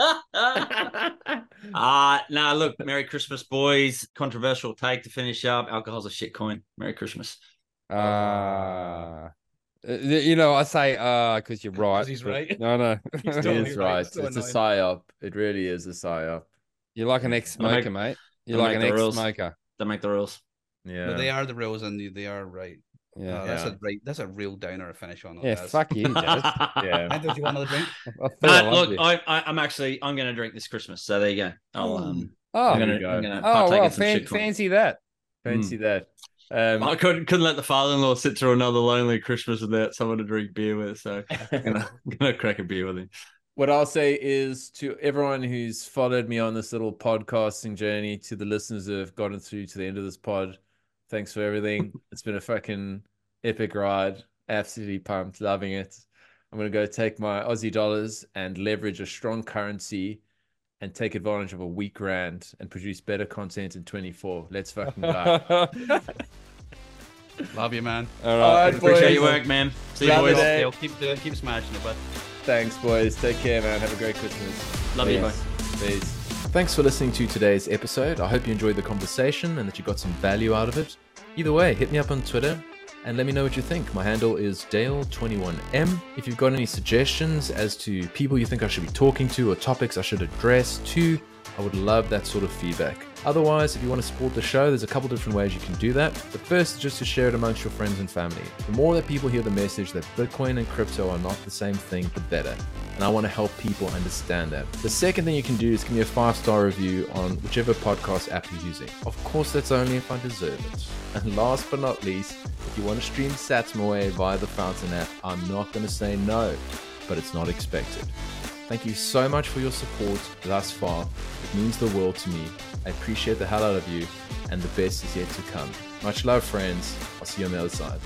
uh nah, look, Merry Christmas, boys. Controversial take to finish up. Alcohol's a shit coin. Merry Christmas. Uh, uh, you know, I say uh because you're right. he's right. No, no. It totally is right. right. It's It's a annoying. psyop. It really is a psyop. you're like an ex-smoker, make- mate. You're like an make the ex-smoker. Don't make the rules. Yeah. But they are the rules, and they are right. Yeah. Uh, that's Yeah. a right. That's a real downer to finish on. Yeah. Daz. Fuck you, yeah. And did you want another drink? I thought Uh, look. I, I, I'm actually I'm going to drink this Christmas. So there you go. I'll, um, oh, I'm going you to I'm gonna oh, well, fan- fancy that. Fancy that. Um I couldn't couldn't let the father-in-law sit through another lonely Christmas without someone to drink beer with. So I'm gonna, gonna crack a beer with him. what I'll say is to everyone who's followed me on this little podcasting journey, to the listeners who have gotten through to the end of this pod, thanks for everything. it's been a fucking epic ride. Absolutely pumped, loving it. I'm gonna go take my Aussie dollars and leverage a strong currency and take advantage of a weak rand and produce better content in 24. Let's fucking go. Love you, man. All All right. right, Appreciate boys. your work, man. See you boys. it? Keep doing, keep smashing it, bud. Thanks, boys. Take care, man. Have a great Christmas. Love you, Peace. bye. Peace. Thanks for listening to today's episode. I hope you enjoyed the conversation and that you got some value out of it. Either way, hit me up on Twitter and let me know what you think. My handle is Dale21M. If you've got any suggestions as to people you think I should be talking to or topics I should address too, I would love that sort of feedback. Otherwise, if you want to support the show, there's a couple different ways you can do that. The first is just to share it amongst your friends and family. The more that people hear the message that Bitcoin and crypto are not the same thing, the better. And I want to help people understand that. The second thing you can do is give me a five star review on whichever podcast app you're using. Of course, that's only if I deserve it. And last but not least, if you want to stream sats via the Fountain app, I'm not going to say no, but it's not expected. Thank you so much for your support thus far. It means the world to me. I appreciate the hell out of you, and the best is yet to come. Much love, friends. I'll see you on the other side.